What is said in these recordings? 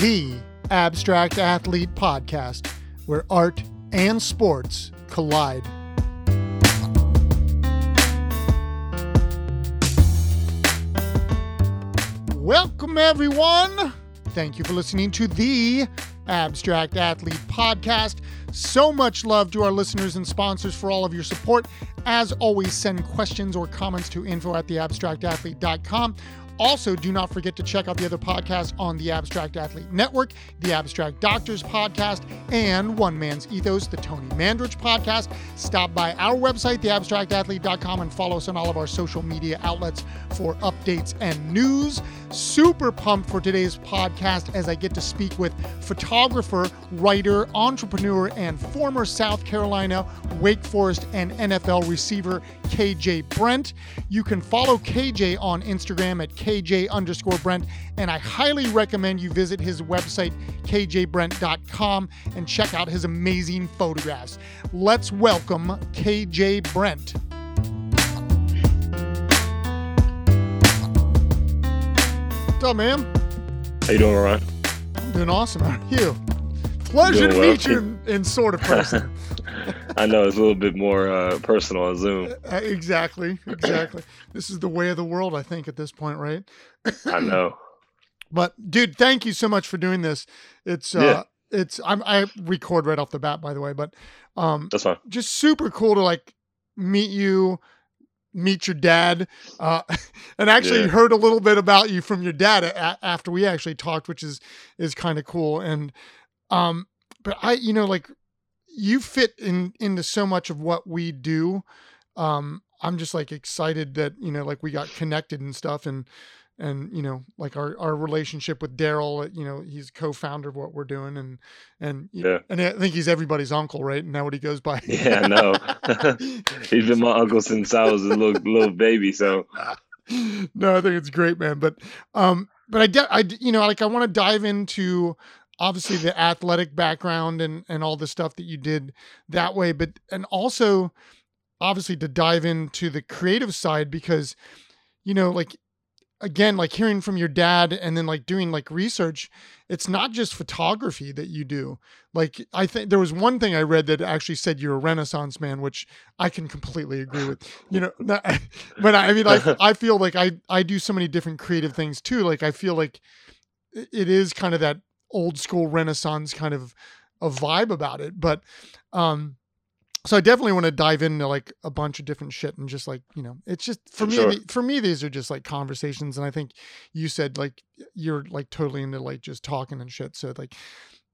the Abstract Athlete Podcast, where art and sports collide. Welcome, everyone. Thank you for listening to the Abstract Athlete Podcast. So much love to our listeners and sponsors for all of your support. As always, send questions or comments to info at theabstractathlete.com. Also, do not forget to check out the other podcasts on the Abstract Athlete Network, the Abstract Doctors Podcast, and One Man's Ethos, the Tony Mandarich Podcast. Stop by our website, theabstractathlete.com, and follow us on all of our social media outlets for updates and news. Super pumped for today's podcast as I get to speak with photographer, writer, entrepreneur, and former South Carolina, Wake Forest, and NFL receiver KJ Brent. You can follow KJ on Instagram at KJ underscore Brent, and I highly recommend you visit his website, kjbrent.com, and check out his amazing photographs. Let's welcome KJ Brent. What's up, man? How you doing, Ron? I'm doing awesome. How are you? Pleasure to well. meet you in, in sort of person. I know it's a little bit more uh, personal on Zoom. Uh, exactly, exactly. This is the way of the world, I think, at this point, right? I know. But dude, thank you so much for doing this. It's uh Yeah. it's I'm I record right off the bat by the way, but um That's fine. just super cool to like meet you, meet your dad, uh and actually Yeah. heard a little bit about you from your dad a- after we actually talked, which is is kind of cool and um but I you know like you fit in into so much of what we do. Um I'm just like excited that you know like we got connected and stuff and and you know like our our relationship with Daryl you know he's co-founder of what we're doing and and Yeah. and I think he's everybody's uncle right and now what he goes by Yeah, know. He's been my uncle since I was a little little baby. So no, I think it's great, man. But um, but I, de- I, you know, like I want to dive into obviously the athletic background and and all the stuff that you did that way, but and also obviously to dive into the creative side because you know, like again, like hearing from your dad and then like doing like research, it's not just photography that you do. Like I think there was one thing I read that actually said you're a renaissance man, which I can completely agree with. You know, but I mean, I I feel like I I do so many different creative things too. Like I feel like it is kind of that old school renaissance kind of a vibe about it. But um so I definitely want to dive into like a bunch of different shit and just like, you know, it's just for me Sure. for me these are just like conversations and I think you said like you're like totally into like just talking and shit. So like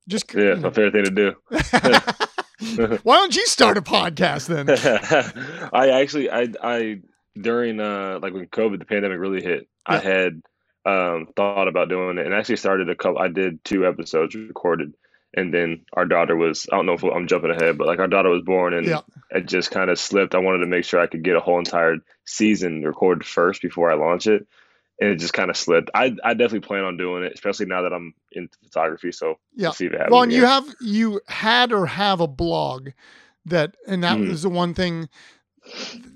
just yeah, it's my favorite thing to do. Why don't you start a podcast then? I actually I I during uh like when COVID the pandemic really hit, I had um thought about doing it and actually started a couple I did two episodes recorded and then our daughter was I don't know if I'm jumping ahead, but like our daughter was born and Yeah. it just kind of slipped. I wanted to make sure I could get a whole entire season recorded first before I launch it. And it just kind of slipped. I I definitely plan on doing it, especially now that I'm into photography. So Yeah. see if it happens. Well, you have you had or have a blog that, and that Mhm. was the one thing.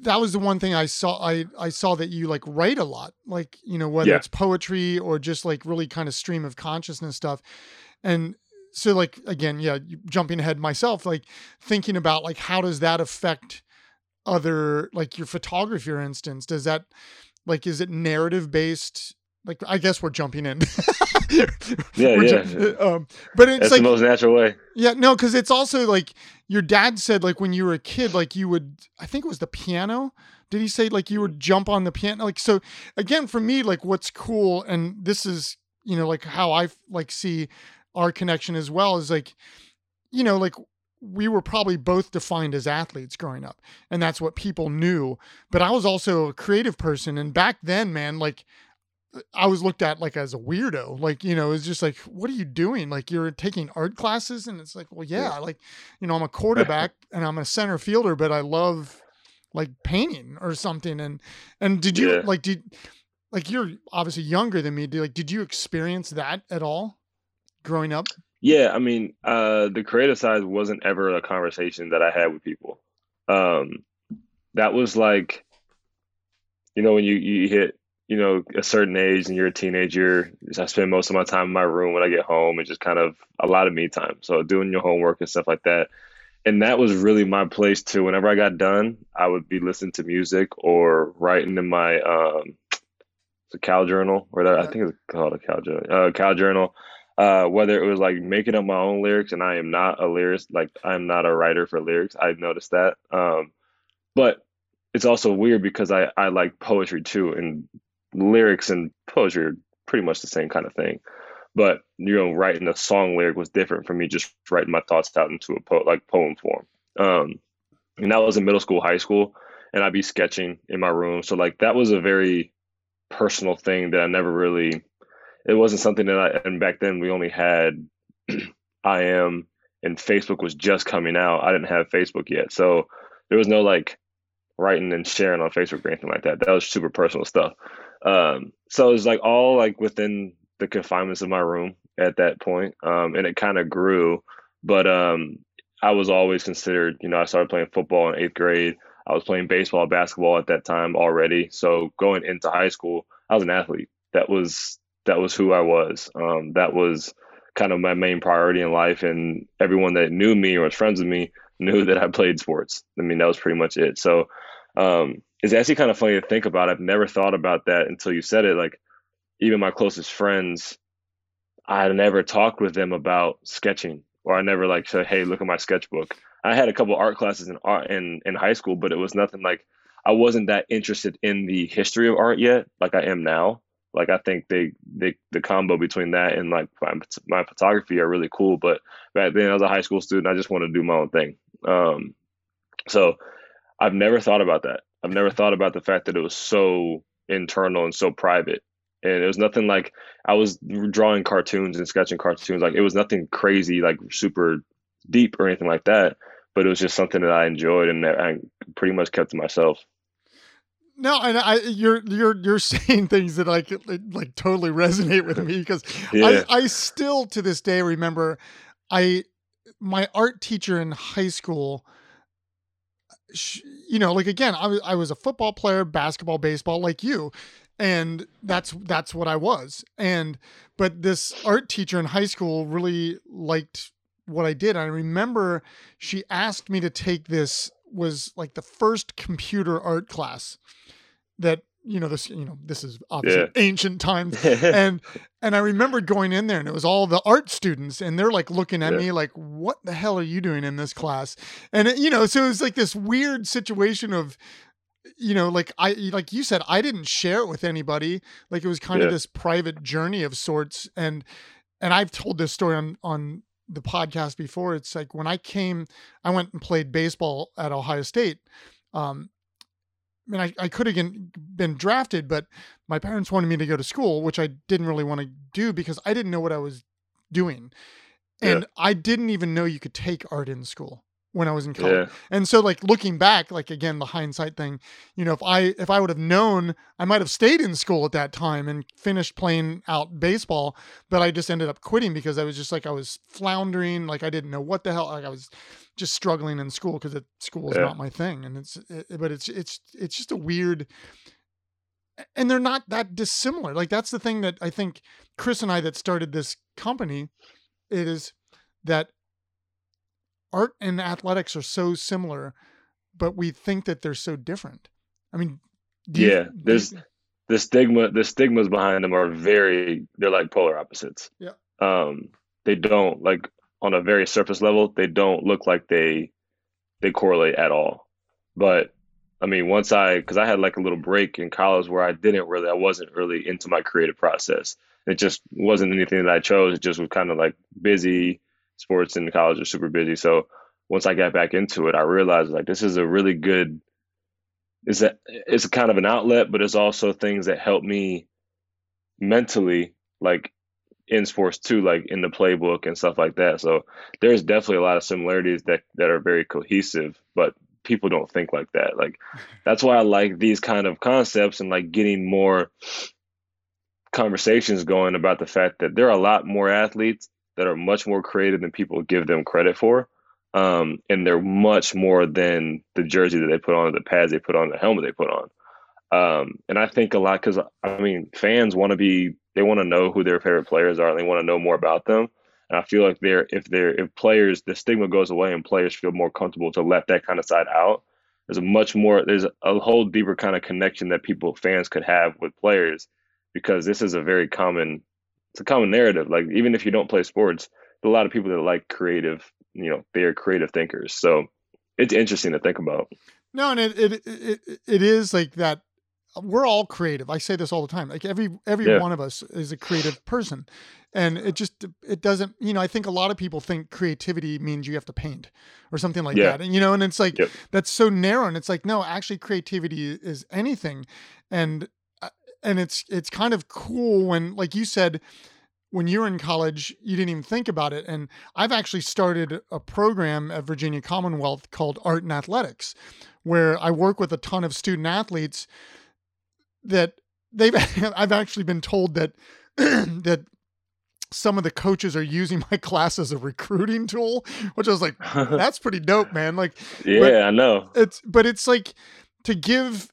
That was the one thing I saw. I I saw that you like write a lot, like you know whether Yeah. it's poetry or just like really kind of stream of consciousness stuff, and so like again, yeah, jumping ahead myself, like thinking about like how does that affect other like your photography, for instance? Does that like is it narrative based? Like I guess we're jumping in. Yeah, We're yeah. ju- um, but it's That's like the most natural way. yeah, no, because it's also like your dad said, like when you were a kid, like you would, I think it was the piano. Did he say like you would jump on the piano? Like, so again, for me, like what's cool, and this is, you know, like how I like see our connection as well is like, you know, like we were probably both defined as athletes growing up, and that's what people knew. But I was also a creative person, and back then, man, like I was looked at like as a weirdo. Like, you know, it's just like, what are you doing? Like you're taking art classes and it's like, well, yeah, like, you know, I'm a quarterback and I'm a center fielder, but I love like painting or something. And and did you Yeah. like did like you're obviously younger than me. Did, like did you experience that at all growing up? Yeah, I mean, uh, the creative side wasn't ever a conversation that I had with people. Um, that was like, you know, when you you hit you know, a certain age and you're a teenager, I spend most of my time in my room when I get home and just kind of a lot of me time. So doing your homework and stuff like that. And that was really my place too. Whenever I got done, I would be listening to music or writing in my um the Cal journal or that I think it's called a Cal journal. Uh, Cal journal. Uh, whether it was like making up my own lyrics, and I am not a lyricist, like I'm not a writer for lyrics. I've noticed that. Um, but it's also weird because I, I like poetry too, and lyrics and poetry are pretty much the same kind of thing. But you know, writing a song lyric was different from me just writing my thoughts out into a po- like poem form. Um, and that was in middle school, high school, and I'd be sketching in my room. So like that was a very personal thing that I never really. It wasn't something that I and back then we only had AIM and Facebook was just coming out. I didn't have Facebook yet, so there was no like writing and sharing on Facebook or anything like that. That was super personal stuff. Um, so it was like all like within the confinements of my room at that point. Um, and it kind of grew, but um, I was always considered, you know, I started playing football in eighth grade. I was playing baseball, basketball at that time already. So going into high school, I was an athlete. That was that was who I was. Um, that was kind of my main priority in life, and everyone that knew me or was friends with me knew that I played sports. I mean, that was pretty much it. So um, it's actually kind of funny to think about. I've never thought about that until you said it. Like even my closest friends, I never talked with them about sketching, or I never like said, "Hey, look at my sketchbook." I had a couple art classes in art in in high school, but it was nothing like I wasn't that interested in the history of art yet, like I am now. Like I think they, they the combo between that and like my, my photography are really cool. But back then, I was a high school student. I just wanted to do my own thing. Um, so I've never thought about that. I've never thought about the fact that it was so internal and so private. And it was nothing like I was drawing cartoons and sketching cartoons. Like it was nothing crazy, like super deep or anything like that. But it was just something that I enjoyed and that I pretty much kept to myself. No, and I you're you're you're saying things that like like totally resonate with me because yeah. I I still to this day remember I my art teacher in high school you know, like again, I was I was a football player, basketball, baseball, like you, and that's that's what I was. And but this art teacher in high school really liked what I did. I remember she asked me to take this was like the first computer art class that you know this you know this is obviously yeah. ancient times and and i remember going in there and it was all the art students and they're like looking at yeah. me like what the hell are you doing in this class and it, you know so it was like this weird situation of you know like i like you said i didn't share it with anybody like it was kind yeah. of this private journey of sorts and and i've told this story on on the podcast before it's like when i came i went and played baseball at ohio state um mean, I, I could have been drafted, but my parents wanted me to go to school, which I didn't really want to do because I didn't know what I was doing. And yeah. I didn't even know you could take art in school when I was in college. Yeah. And so like looking back, like again, the hindsight thing, you know, if I if I would have known, I might have stayed in school at that time and finished playing out baseball, but I just ended up quitting because I was just like I was floundering, like I didn't know what the hell like I was just struggling in school because school is yeah. not my thing and it's it, but it's it's it's just a weird and they're not that dissimilar. Like that's the thing that I think Chris and I that started this company it is that art and athletics are so similar, but we think that they're so different. I mean, yeah, you, there's you, the stigma. The stigmas behind them are very. They're like polar opposites. Yeah. Um, they don't like on a very surface level. They don't look like they they correlate at all. But I mean, once I because I had like a little break in college where I didn't really, I wasn't really into my creative process. It just wasn't anything that I chose. It just was kind of like busy sports in college are super busy. So once I got back into it, I realized like this is a really good. It's a it's a kind of an outlet, but it's also things that help me mentally, like in sports too, like in the playbook and stuff like that. So there's definitely a lot of similarities that that are very cohesive, but people don't think like that. Like that's why I like these kind of concepts and like getting more conversations going about the fact that there are a lot more athletes that are much more creative than people give them credit for. Um, and they're much more than the jersey that they put on, the pads they put on, the helmet they put on. Um, and I think a lot because I mean, fans want to be, they want to know who their favorite players are, and they want to know more about them. And I feel like they're if they're if players the stigma goes away and players feel more comfortable to let that kind of side out. There's a much more there's a whole deeper kind of connection that people fans could have with players because this is a very common it's a common narrative. Like even if you don't play sports, a lot of people that like creative, you know, they are creative thinkers. So it's interesting to think about. No, and it it it, it is like that we're all creative. I say this all the time. Like every every yeah. one of us is a creative person. And it just it doesn't, you know, I think a lot of people think creativity means you have to paint or something like yeah. that. And you know, and it's like yep. that's so narrow and it's like no, actually creativity is anything. And and it's it's kind of cool when like you said when you were in college, you didn't even think about it. And I've actually started a program at Virginia Commonwealth called Art and Athletics, where I work with a ton of student athletes that they've I've actually been told that that some of the coaches are using my class as a recruiting tool, which I was like, that's pretty dope, man. Like, yeah, I know. It's but it's like to give,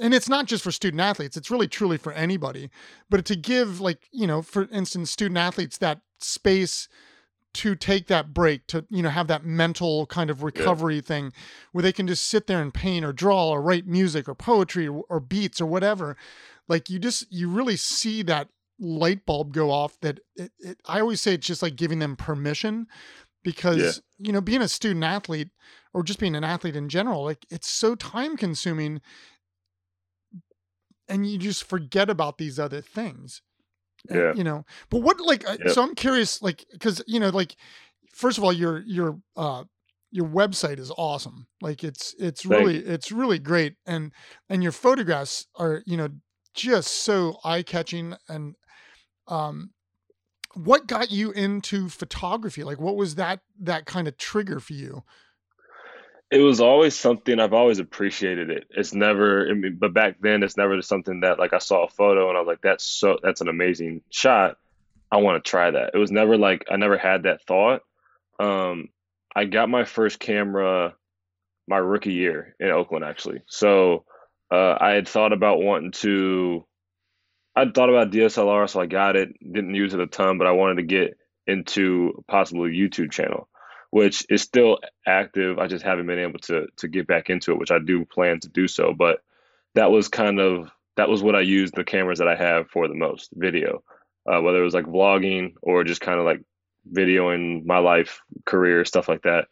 and it's not just for student athletes. It's really truly for anybody. But to give, like, you know, for instance, student athletes that space to take that break to you know have that mental kind of recovery yeah. thing where they can just sit there and paint or draw or write music or poetry or, or beats or whatever like you just you really see that light bulb go off that it, it, i always say it's just like giving them permission because yeah. you know being a student athlete or just being an athlete in general like it's so time consuming and you just forget about these other things yeah. you know but what like uh, yep. so i'm curious like because you know like first of all your your uh your website is awesome like it's it's really it's really great and and your photographs are you know just so eye-catching and um what got you into photography like what was that that kind of trigger for you it was always something I've always appreciated it. It's never, I mean, but back then it's never something that like I saw a photo and I was like, that's so, that's an amazing shot. I want to try that. It was never like, I never had that thought. Um, I got my first camera my rookie year in Oakland, actually. So uh, I had thought about wanting to, I thought about DSLR, so I got it. Didn't use it a ton, but I wanted to get into possibly a YouTube channel which is still active. I just haven't been able to to get back into it, which I do plan to do so. But that was kind of that was what I used the cameras that I have for the most video, uh, whether it was like vlogging or just kind of like videoing my life, career, stuff like that.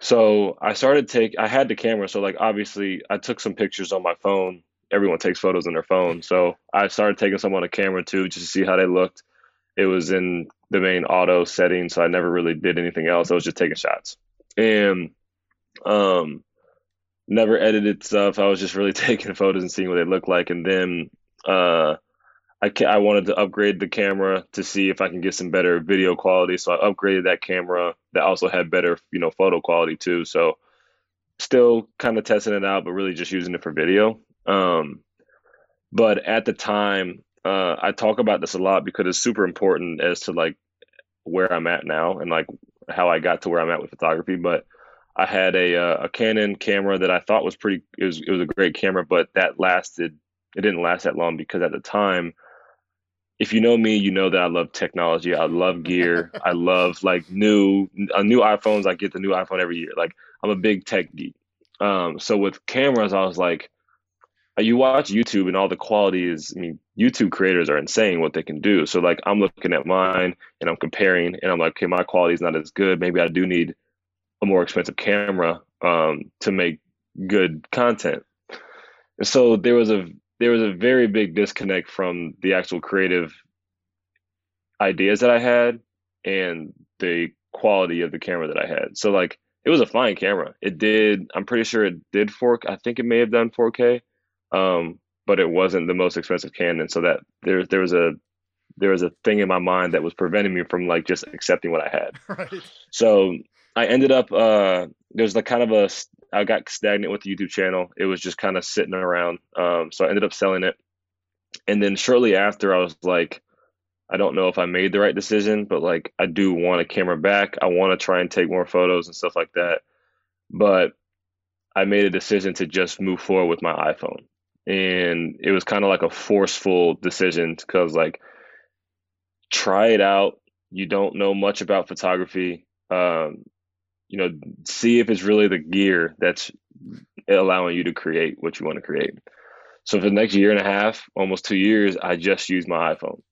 So I started take I had the camera, so like obviously I took some pictures on my phone. Everyone takes photos on their phone, so I started taking some on a camera too, just to see how they looked. It was in the main auto setting, so I never really did anything else. I was just taking shots and um, never edited stuff. I was just really taking photos and seeing what they look like, and then uh, I ca- I wanted to upgrade the camera to see if I can get some better video quality. So I upgraded that camera that also had better you know photo quality too. So still kind of testing it out, but really just using it for video. Um, but at the time, uh, I talk about this a lot because it's super important as to like where I'm at now and like how I got to where I'm at with photography. But I had a uh, a Canon camera that I thought was pretty. It was it was a great camera, but that lasted. It didn't last that long because at the time, if you know me, you know that I love technology. I love gear. I love like new uh, new iPhones. I get the new iPhone every year. Like I'm a big tech geek. Um, so with cameras, I was like, you watch YouTube and all the quality is, I mean, YouTube creators are insane what they can do. So like I'm looking at mine and I'm comparing and I'm like, okay, my quality is not as good. Maybe I do need a more expensive camera um, to make good content. And so there was a there was a very big disconnect from the actual creative ideas that I had and the quality of the camera that I had. So like it was a fine camera. It did I'm pretty sure it did 4 I think it may have done 4K um, but it wasn't the most expensive Canon. So that there there was a there was a thing in my mind that was preventing me from like just accepting what I had. Right. So I ended up uh, there's like kind of a I got stagnant with the YouTube channel. It was just kind of sitting around. Um, so I ended up selling it, and then shortly after I was like. I don't know if I made the right decision, but like I do want a camera back. I want to try and take more photos and stuff like that. But I made a decision to just move forward with my iPhone and it was kind of like a forceful decision because like try it out. You don't know much about photography. Um, you know, see if it's really the gear that's allowing you to create what you want to create. So for the next year and a half, almost two years, I just used my iPhone,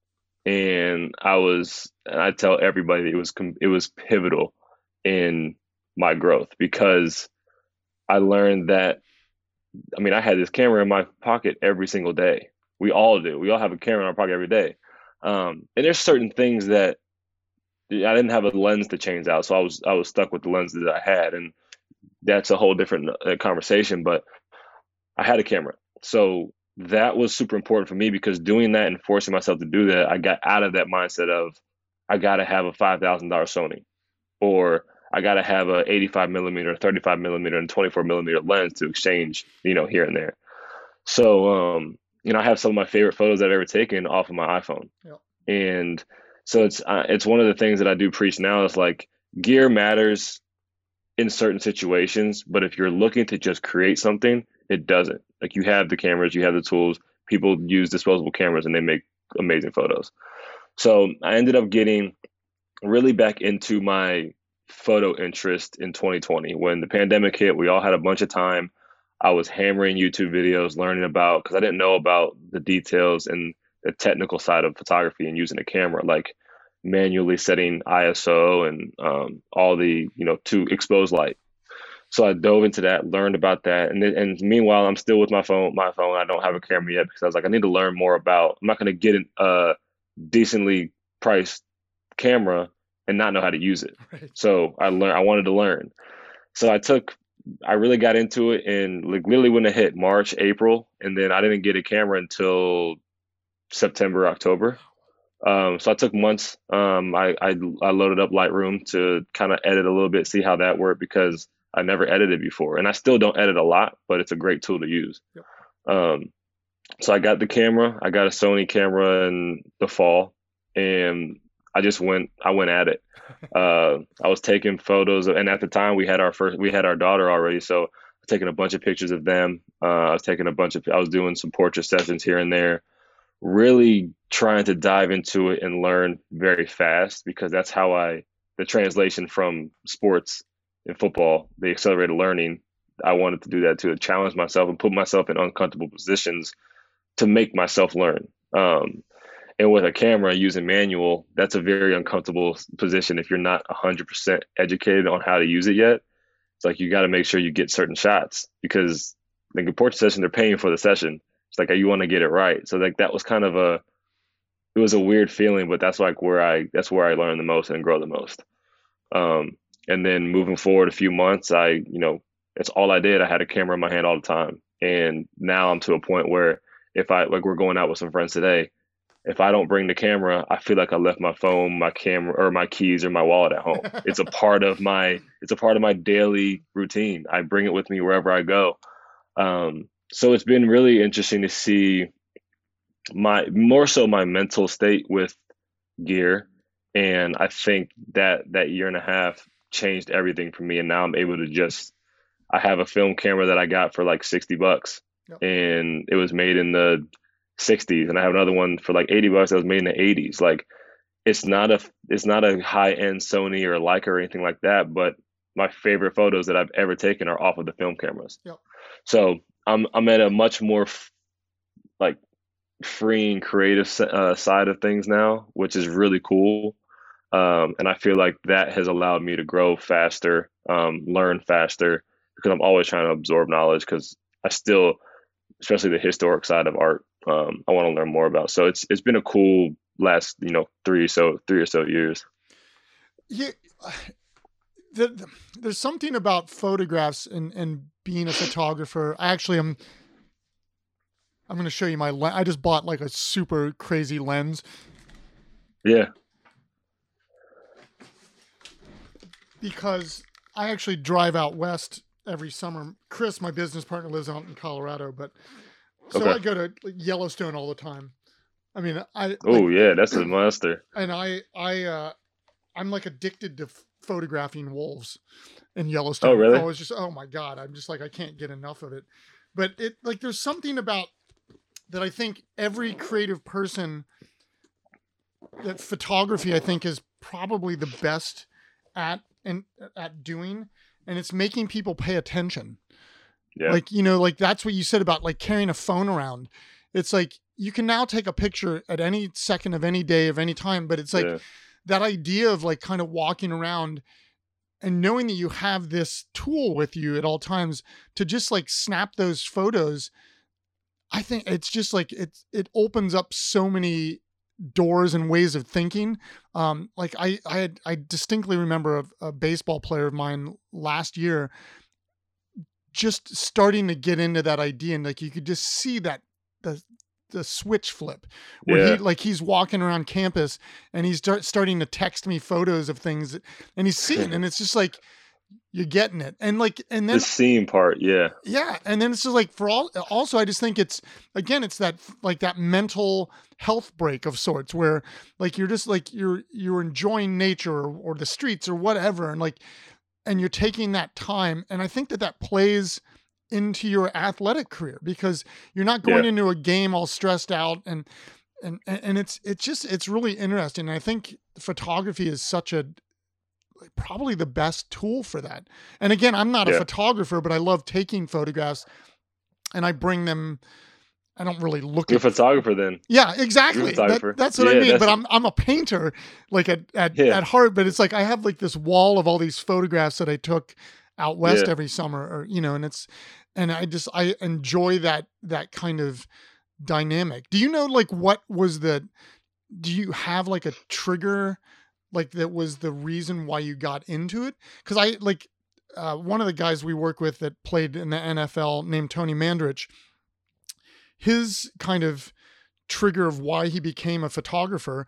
and I was, and I tell everybody it was it was pivotal in my growth because I learned that. I mean, I had this camera in my pocket every single day. We all do. We all have a camera in our pocket every day. Um, and there's certain things that I didn't have a lens to change out, so I was I was stuck with the lens that I had, and that's a whole different uh, conversation. But I had a camera, so that was super important for me because doing that and forcing myself to do that, I got out of that mindset of I got to have a five thousand dollar Sony, or I got to have a 85 millimeter, 35 millimeter, and 24 millimeter lens to exchange, you know, here and there. So, um, you know, I have some of my favorite photos I've ever taken off of my iPhone, yep. and so it's uh, it's one of the things that I do preach now. Is like gear matters in certain situations, but if you're looking to just create something, it doesn't. Like you have the cameras, you have the tools. People use disposable cameras and they make amazing photos. So I ended up getting really back into my photo interest in 2020 when the pandemic hit. We all had a bunch of time. I was hammering YouTube videos, learning about because I didn't know about the details and the technical side of photography and using a camera, like manually setting ISO and um, all the you know to expose light. So I dove into that, learned about that, and then, and meanwhile I'm still with my phone. My phone, I don't have a camera yet because I was like, I need to learn more about. I'm not going to get a decently priced camera and not know how to use it. Right. So I learned. I wanted to learn. So I took. I really got into it, and like literally when it hit March, April, and then I didn't get a camera until September, October. Um, so I took months. Um, I, I, I loaded up Lightroom to kind of edit a little bit, see how that worked because I never edited before, and I still don't edit a lot, but it's a great tool to use. Yep. Um, so I got the camera. I got a Sony camera in the fall, and I just went. I went at it. Uh, I was taking photos, of, and at the time we had our first. We had our daughter already, so taking a bunch of pictures of them. Uh, I was taking a bunch of. I was doing some portrait sessions here and there. Really trying to dive into it and learn very fast because that's how I the translation from sports and football, the accelerated learning. I wanted to do that to challenge myself and put myself in uncomfortable positions to make myself learn. Um, and with a camera using manual, that's a very uncomfortable position if you're not 100% educated on how to use it yet. It's like you got to make sure you get certain shots because like a portrait session, they're paying for the session. It's like you want to get it right. So like that was kind of a it was a weird feeling, but that's like where I that's where I learned the most and grow the most. Um, and then moving forward a few months, I you know it's all I did. I had a camera in my hand all the time, and now I'm to a point where if I like we're going out with some friends today, if I don't bring the camera, I feel like I left my phone, my camera, or my keys or my wallet at home. it's a part of my it's a part of my daily routine. I bring it with me wherever I go. Um, so it's been really interesting to see my more so my mental state with gear and i think that that year and a half changed everything for me and now i'm able to just i have a film camera that i got for like 60 bucks yep. and it was made in the 60s and i have another one for like 80 bucks that was made in the 80s like it's not a it's not a high end sony or leica or anything like that but my favorite photos that i've ever taken are off of the film cameras yep. so i'm i'm at a much more f- like freeing creative uh, side of things now, which is really cool. Um, and I feel like that has allowed me to grow faster, um, learn faster, because I'm always trying to absorb knowledge. Because I still, especially the historic side of art, um, I want to learn more about. So it's it's been a cool last you know three or so three or so years. Yeah, the, the, there's something about photographs and and being a photographer. I actually am I'm going to show you my lens. I just bought like a super crazy lens. Yeah. Because I actually drive out west every summer. Chris, my business partner, lives out in Colorado, but so okay. I go to Yellowstone all the time. I mean, I oh like, yeah, that's a monster. And I I uh I'm like addicted to f- photographing wolves in Yellowstone. Oh really? I was just oh my god, I'm just like I can't get enough of it. But it like there's something about that I think every creative person that photography I think is probably the best at and at doing and it's making people pay attention. Yeah. Like, you know, like that's what you said about like carrying a phone around. It's like you can now take a picture at any second of any day of any time, but it's like yeah. that idea of like kind of walking around and knowing that you have this tool with you at all times to just like snap those photos i think it's just like it it opens up so many doors and ways of thinking um like i i had, i distinctly remember a, a baseball player of mine last year just starting to get into that idea and like you could just see that the the switch flip where yeah. he like he's walking around campus and he's start, starting to text me photos of things that, and he's seeing and it's just like you're getting it and like and then the seeing part yeah yeah and then it's just like for all also i just think it's again it's that like that mental health break of sorts where like you're just like you're you're enjoying nature or, or the streets or whatever and like and you're taking that time and i think that that plays into your athletic career because you're not going yeah. into a game all stressed out and and and it's it's just it's really interesting. I think photography is such a probably the best tool for that. And again, I'm not yeah. a photographer, but I love taking photographs and I bring them I don't really look You're at a photographer then. Yeah, exactly. That, that's what yeah, I mean. But I'm I'm a painter like at at, yeah. at heart, but it's like I have like this wall of all these photographs that I took out west yeah. every summer or you know and it's and i just i enjoy that that kind of dynamic do you know like what was the do you have like a trigger like that was the reason why you got into it because i like uh, one of the guys we work with that played in the nfl named tony mandarich his kind of trigger of why he became a photographer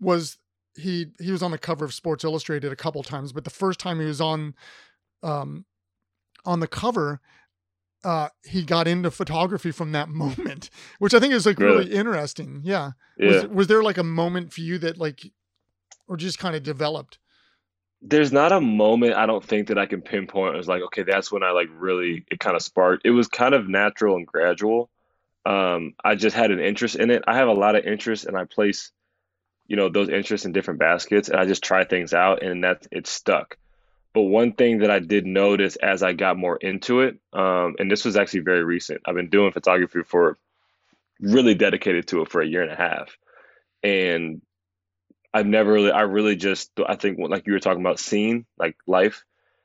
was he he was on the cover of sports illustrated a couple times but the first time he was on um, on the cover, uh, he got into photography from that moment, which I think is like really, really interesting. Yeah. yeah. Was, was there like a moment for you that like, or just kind of developed? There's not a moment I don't think that I can pinpoint. It was like, okay, that's when I like really it kind of sparked. It was kind of natural and gradual. Um, I just had an interest in it. I have a lot of interest, and I place, you know, those interests in different baskets, and I just try things out, and that it stuck. But one thing that I did notice as I got more into it, um, and this was actually very recent, I've been doing photography for really dedicated to it for a year and a half. And I've never really, I really just, I think, like you were talking about seeing, like life,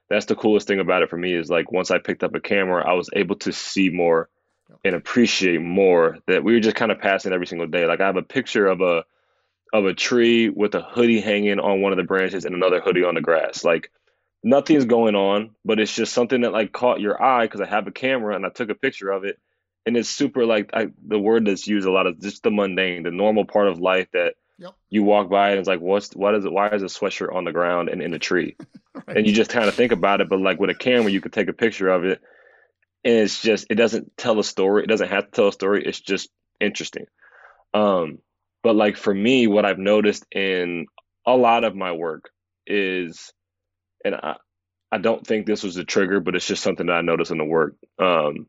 that's the coolest thing about it for me is like once I picked up a camera, I was able to see more and appreciate more that we were just kind of passing every single day. Like I have a picture of a, of a tree with a hoodie hanging on one of the branches and another hoodie on the grass. Like, nothing's going on, but it's just something that like caught your eye because I have a camera and I took a picture of it. And it's super like I, the word that's used a lot of just the mundane, the normal part of life that yep. you walk by and it's like, what's what is it? Why is a sweatshirt on the ground and in a tree? right. And you just kind of think about it, but like with a camera, you could take a picture of it, and it's just it doesn't tell a story. It doesn't have to tell a story. It's just interesting. Um, but like for me, what I've noticed in a lot of my work is and I, I don't think this was the trigger, but it's just something that I noticed in the work. Um,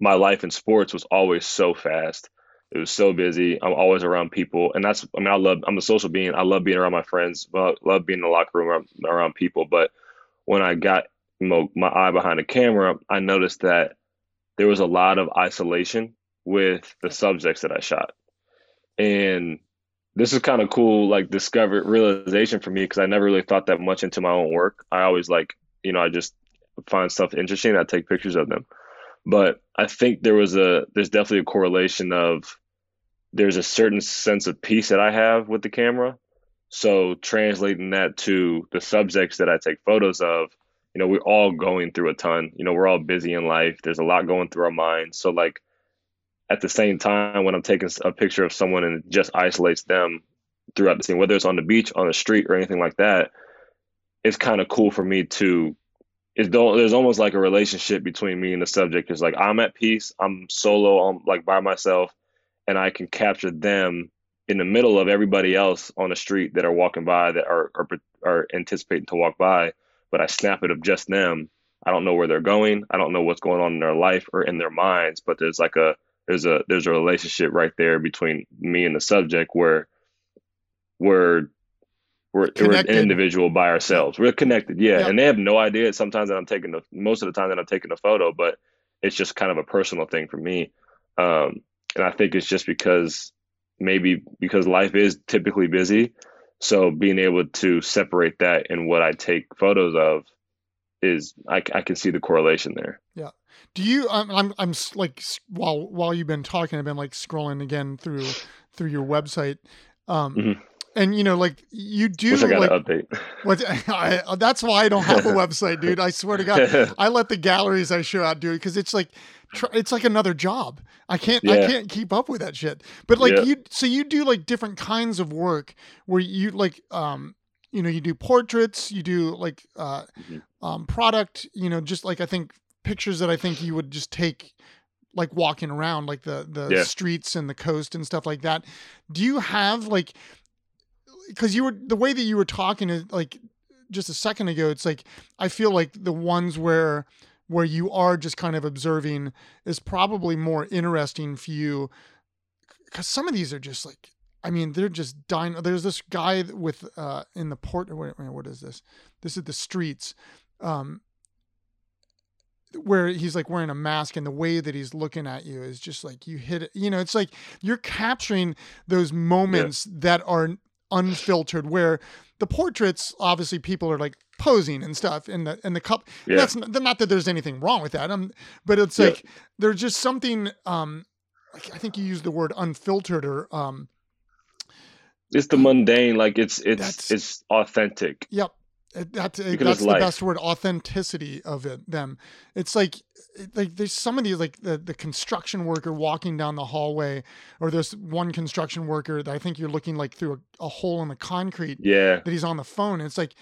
my life in sports was always so fast. It was so busy. I'm always around people, and that's. I mean, I love. I'm a social being. I love being around my friends. I love being in the locker room around, around people. But when I got my, eye behind the camera, I noticed that there was a lot of isolation with the subjects that I shot, and this is kind of cool, like discovered realization for me because I never really thought that much into my own work. I always like, you know, I just find stuff interesting. I take pictures of them, but I think there was a there's definitely a correlation of there's a certain sense of peace that I have with the camera. So translating that to the subjects that I take photos of, you know, we're all going through a ton. You know, we're all busy in life. There's a lot going through our minds. So like at the same time when I'm taking a picture of someone and it just isolates them throughout the scene, whether it's on the beach, on the street, or anything like that, it's kind of cool for me to. It's there's almost like a relationship between me and the subject. It's like I'm at peace, I'm solo, I'm like by myself, and I can capture them in the middle of everybody else on the street that are walking by that are are, are anticipating to walk by. But I snap it of just them. I don't know where they're going. I don't know what's going on in their life or in their minds, but there's like a there's a there's a relationship right there between me and the subject where we're we're, we're an individual by ourselves. We're connected, yeah. And they have no idea sometimes that I'm taking the most of the time that I'm taking a photo, but it's just kind of a personal thing for me. Um, and I think it's just because maybe because life is typically busy, so being able to separate that in what I take photos of is I, I can see the correlation there. Yeah. Do you? I'm, I'm I'm like while while you've been talking, I've been like scrolling again through through your website. Um, mm-hmm and you know, like you do. Wish I got like, an update. What, I, that's why I don't have a website, dude. I swear to God, I let the galleries I show out do it because it's like it's like another job. I can't yeah. I can't keep up with that shit. But like yeah. you, so you do like different kinds of work where you like um you know you do portraits, you do like uh mm-hmm. um product, you know, just like I think pictures that I think you would just take like walking around like the the yeah. streets and the coast and stuff like that. Do you have like because you were the way that you were talking is like just a second ago. It's like I feel like the ones where where you are just kind of observing is probably more interesting for you because some of these are just like I mean, they're just dying. There's this guy with uh in the port. Wait, wait, what is this? This is the streets, um, where he's like wearing a mask, and the way that he's looking at you is just like you hit it. You know, it's like you're capturing those moments yeah. that are unfiltered where the portraits obviously people are like posing and stuff in the in the cup yeah. that's not, not, that there's anything wrong with that um but it's yeah. like there's just something um like i think you used the word unfiltered or um it's the mundane like it's it's it's authentic yep that's that's the life. best word authenticity of it them it's like like there's some of these like the, the construction worker walking down the hallway or there's one construction worker that i think you're looking like through a, a hole in the concrete yeah that he's on the phone and it's like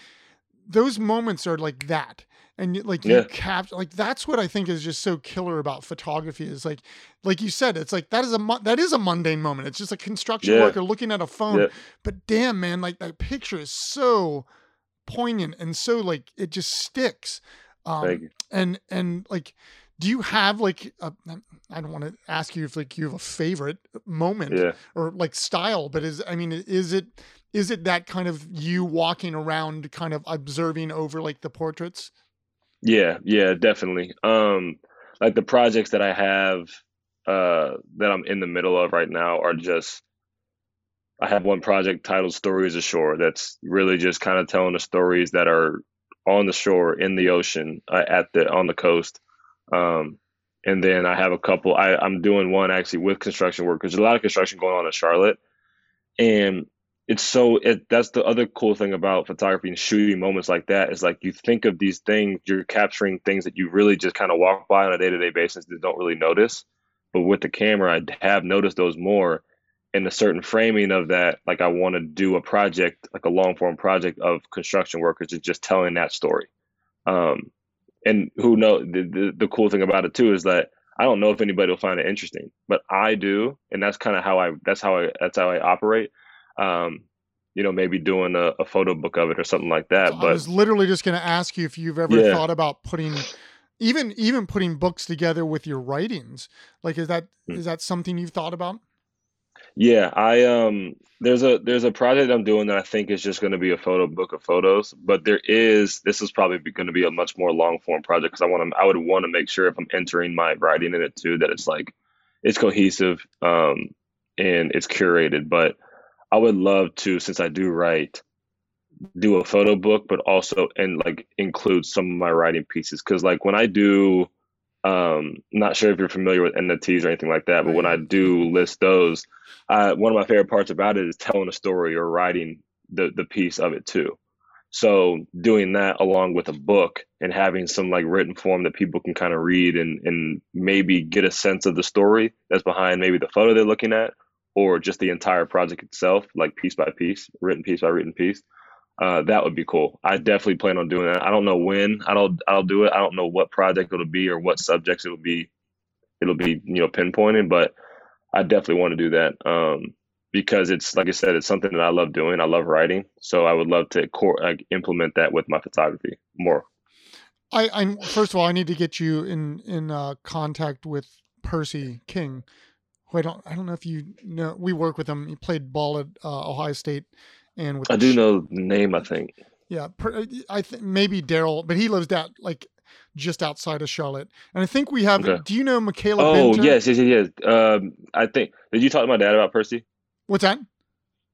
those moments are like that and like you yeah. capture like that's what i think is just so killer about photography is like like you said it's like that is a that is a mundane moment it's just a construction yeah. worker looking at a phone yeah. but damn man like that picture is so poignant and so like it just sticks. Um, and and like, do you have like a, I don't want to ask you if like you have a favorite moment yeah. or like style, but is I mean is it is it that kind of you walking around kind of observing over like the portraits? Yeah, yeah, definitely. Um like the projects that I have uh that I'm in the middle of right now are just I have one project titled Stories Ashore that's really just kind of telling the stories that are on the shore, in the ocean, uh, at the on the coast. Um, and then I have a couple. I, I'm doing one actually with construction workers. There's a lot of construction going on in Charlotte, and it's so. It, that's the other cool thing about photography and shooting moments like that is like you think of these things, you're capturing things that you really just kind of walk by on a day to day basis that don't really notice. But with the camera, I have noticed those more in a certain framing of that, like I want to do a project, like a long form project of construction workers, and just telling that story. Um, and who know the, the, the cool thing about it too is that I don't know if anybody will find it interesting, but I do, and that's kind of how I that's how I that's how I operate. Um, you know, maybe doing a, a, photo book of it or something like that. But I was literally just going to ask you if you've ever yeah. thought about putting even even putting books together with your writings. Like, is that mm. is that something you've thought about? Yeah, I um there's a there's a project I'm doing that I think is just going to be a photo book of photos, but there is this is probably going to be a much more long form project because I want to I would want to make sure if I'm entering my writing in it too that it's like it's cohesive um and it's curated. But I would love to since I do write do a photo book, but also and like include some of my writing pieces because like when I do um not sure if you're familiar with NFTs or anything like that, but when I do list those uh, one of my favorite parts about it is telling a story or writing the the piece of it too. So doing that along with a book and having some like written form that people can kind of read and and maybe get a sense of the story that's behind maybe the photo they're looking at or just the entire project itself, like piece by piece, written piece by written piece. Uh, that would be cool. I definitely plan on doing that. I don't know when I'll I'll do it. I don't know what project it'll be or what subjects it'll be. It'll be you know pinpointed, but I definitely want to do that um, because it's like I said, it's something that I love doing. I love writing, so I would love to like, implement that with my photography more. I, I first of all, I need to get you in in uh, contact with Percy King who I don't I don't know if you know. We work with him. He played ball at uh, Ohio State, and with I do Sh- know the name. I think. Yeah, per, I think maybe Daryl, but he lives down like just outside of Charlotte. And I think we have. Okay. Do you know Michaela? Oh Binter? yes, yes, yes, yes. Um, I think. Did you talk to my dad about Percy? What's that?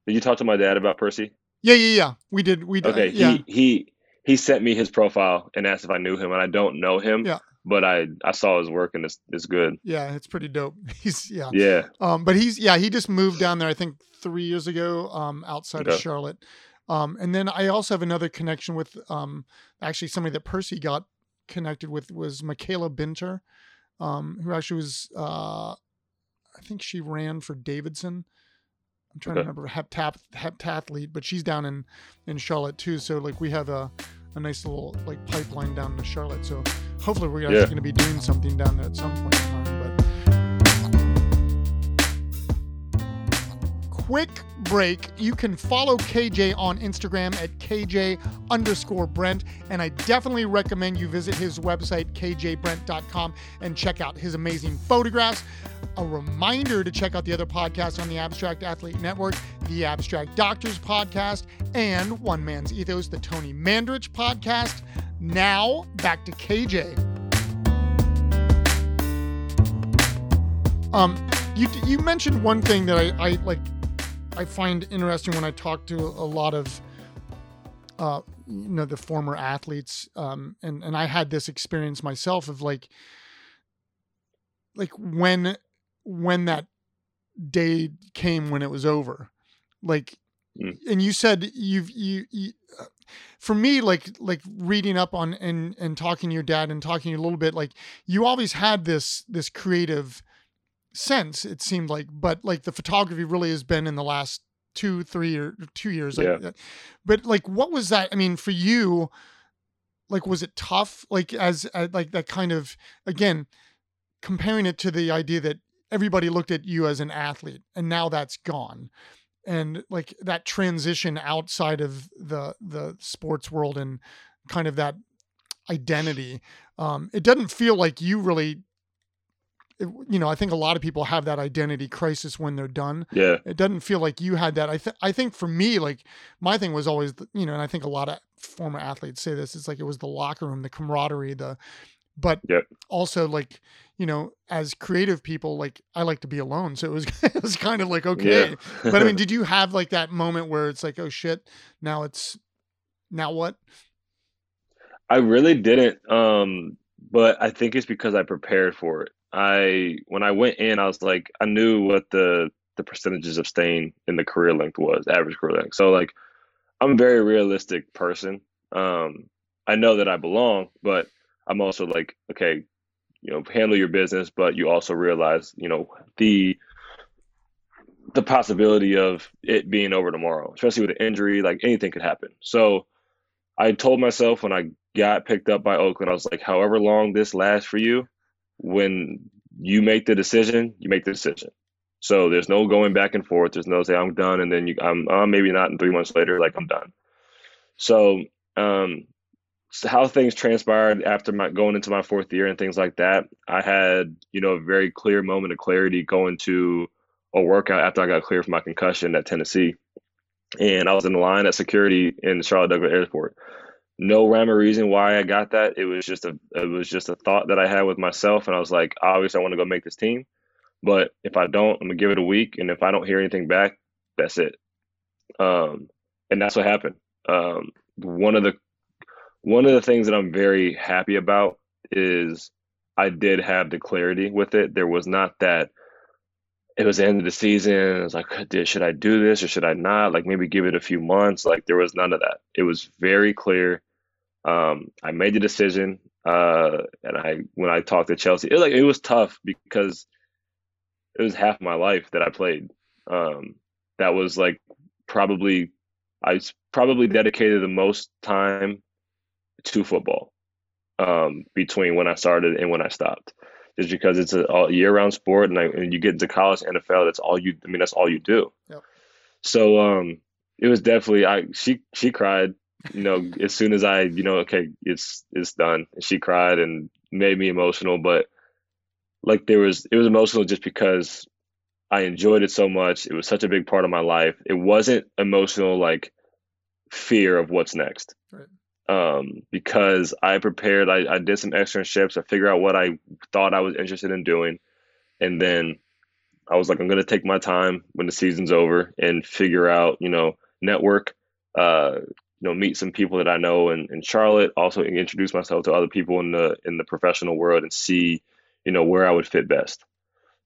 Did you talk to my dad about Percy? Yeah, yeah, yeah. We did. We did. Okay. yeah. He he he sent me his profile and asked if I knew him, and I don't know him. Yeah. But I I saw his work and it's it's good. yeah, it's pretty dope. He's yeah. Yeah. Um, but he's yeah, he just moved down there. I think three years ago. Um, outside of Charlotte. Um, and then I also have another connection with um, actually somebody that Percy got connected with was Michaela Binter, um, who actually was uh, I think she ran for Davidson. I'm trying to remember heptap heptathlete, but she's down in in Charlotte too. So like we have a a nice little like pipeline down to Charlotte. So hopefully we're actually Yeah. going to be doing something down there at some point in time. But quick break. You can follow KJ on Instagram at KJ underscore Brent. And I definitely recommend you visit his website, kjbrent.com, and check out his amazing photographs. A reminder to check out the other podcasts on the Abstract Athlete Network, the Abstract Doctors podcast, and One Man's Ethos, the Tony Mandarich podcast. Now, back to KJ. Um, you you mentioned one thing that I, I like I find interesting when I talk to a lot of uh you know the former athletes um and and I had this experience myself of like like when when that day came when it was over like Mm. and you said you've you, you uh, for me like like reading up on and and talking to your dad and talking a little bit like you always had this this creative sense it seemed like but like the photography really has been in the last two three or two years Yeah. uh, but like what was that i mean for you like was it tough like as uh, like that kind of again comparing it to the idea that everybody looked at you as an athlete and now that's gone and like that transition outside of the the sports world and kind of that identity um it doesn't feel like you really you know i think a lot of people have that identity crisis when they're done Yeah. it doesn't feel like you had that i think i think for me like my thing was always you know and i think a lot of former athletes say this it's like it was the locker room the camaraderie the but Yep. also like you know as creative people like i like to be alone so it was it was kind of like okay Yeah. but i mean did you have like that moment where it's like oh shit now it's now what I really didn't. Um, but I think it's because I prepared for it. I when I went in, I was like, I knew what the the percentages of staying in the career length was, average career length. So like, I'm a very realistic person. Um, I know that I belong, but I'm also like, okay, you know, handle your business, but you also realize, you know, the the possibility of it being over tomorrow, especially with an injury, like anything could happen. So I told myself when I got picked up by Oakland, I was like, however long this lasts for you, when you make the decision, you make the decision. So there's no going back and forth. There's no say I'm done, and then you, I'm uh, maybe not, and three months later, like I'm done. So, um, so how things transpired after my going into my fourth year and things like that, I had you know a very clear moment of clarity going to a workout after I got cleared from my concussion at Tennessee, and I was in the line at security in Charlotte Douglas Airport no rhyme or reason why I got that. It was just a it was just a thought that I had with myself, and I was like, obviously, I want to go make this team, but if I don't, I'm gonna give it a week, and if I don't hear anything back, that's it. Um, and that's what happened. Um, one of the one of the things that I'm very happy about is I did have the clarity with it. There was not that it was the end of the season. It was like, should I do this or should I not? Like maybe give it a few months. Like there was none of that. It was very clear. Um, I made the decision, uh, and I when I talked to Chelsea, it like it was tough because it was half my life that I played. Um, that was like probably I probably dedicated the most time to football um, between when I started and when I stopped just because it's a all year-round sport, and, I, and you get into college NFL, that's all you. I mean, that's all you do. Yep. So um, it was definitely. I she she cried. You know, as soon as I, you know, okay, it's it's done. And she cried and made me emotional, but like there was, it was emotional just because I enjoyed it so much. It was such a big part of my life. It wasn't emotional like fear of what's next. Right. Um, because I prepared, I, I did some externships, I figured out what I thought I was interested in doing. And then I was like, I'm going to take my time when the season's over and figure out, you know, network, uh, know, meet some people that I know in, in Charlotte, also introduce myself to other people in the, in the professional world and see, you know, where I would fit best.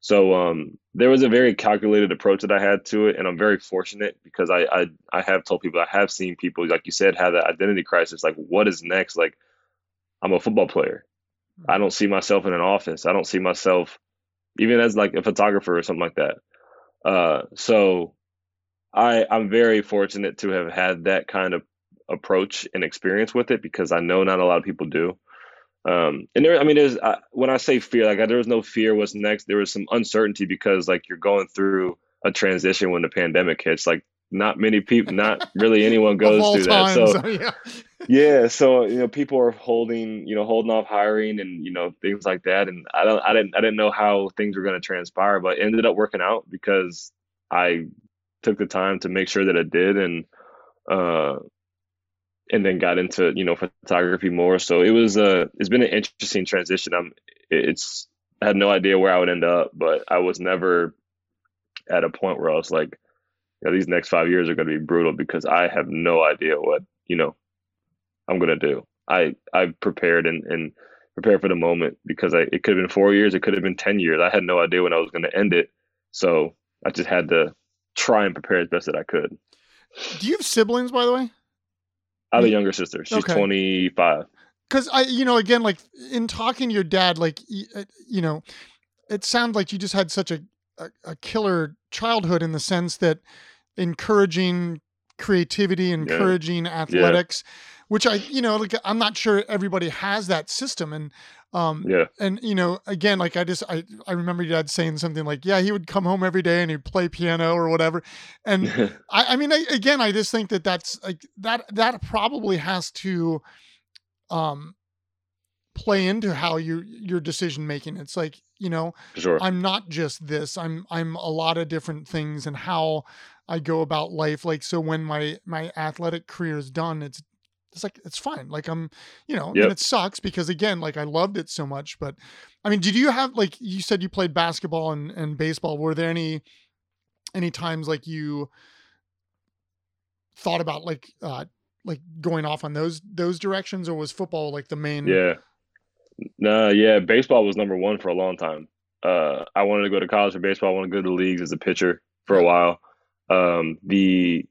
So um, there was a very calculated approach that I had to it, and I'm very fortunate because I, I I have told people I have seen people like you said have that identity crisis. Like, what is next? Like, I'm a football player. I don't see myself in an office. I don't see myself even as like a photographer or something like that. Uh, so I I'm very fortunate to have had that kind of approach and experience with it because I know not a lot of people do. Um, and there, I mean, there's uh, when I say fear, like there was no fear what's next. There was some uncertainty because like you're going through a transition when the pandemic hits. Like not many people, not really anyone goes through times, that. So yeah. yeah, so you know, people are holding, you know, holding off hiring and you know things like that. And I don't, I didn't, I didn't know how things were going to transpire, but it ended up working out because I took the time to make sure that it did, and uh, and then got into you know photography more. So it was a uh, it's been an interesting transition. I'm it's I had no idea where I would end up, but I was never at a point where I was like, you know, these next five years are going to be brutal because I have no idea what you know I'm going to do. I I prepared and and prepared for the moment because I it could have been four years, it could have been ten years. I had no idea when I was going to end it, so I just had to try and prepare as best that I could. Do you have siblings, by the way? I have a younger sister. She's okay. 25. Because I, you know, again, like in talking to your dad, like, uh, you know, it sounds like you just had such a, a, a killer childhood in the sense that encouraging creativity, encouraging yeah. athletics, yeah. Which I, you know, like I'm not sure everybody has that system. And um, yeah. And you know, again, like I just I I remember your dad saying something like, yeah, he would come home every day and he'd play piano or whatever. And I, I mean, I, again, I just think that that's like that that probably has to um play into how you your decision making. It's like you know, sure. I'm not just this. I'm I'm a lot of different things and how I go about life. Like so, when my my athletic career is done, it's it's like it's fine. Like I'm, you know, yep. and it sucks because again, like I loved it so much. But I mean, did you have like you said you played basketball and, and baseball? Were there any any times like you thought about like uh like going off on those those directions, or was football like the main? Yeah, no, yeah, baseball was number one for a long time. Uh, I wanted to go to college for baseball. I wanted to go to the leagues as a pitcher for a while. Um, the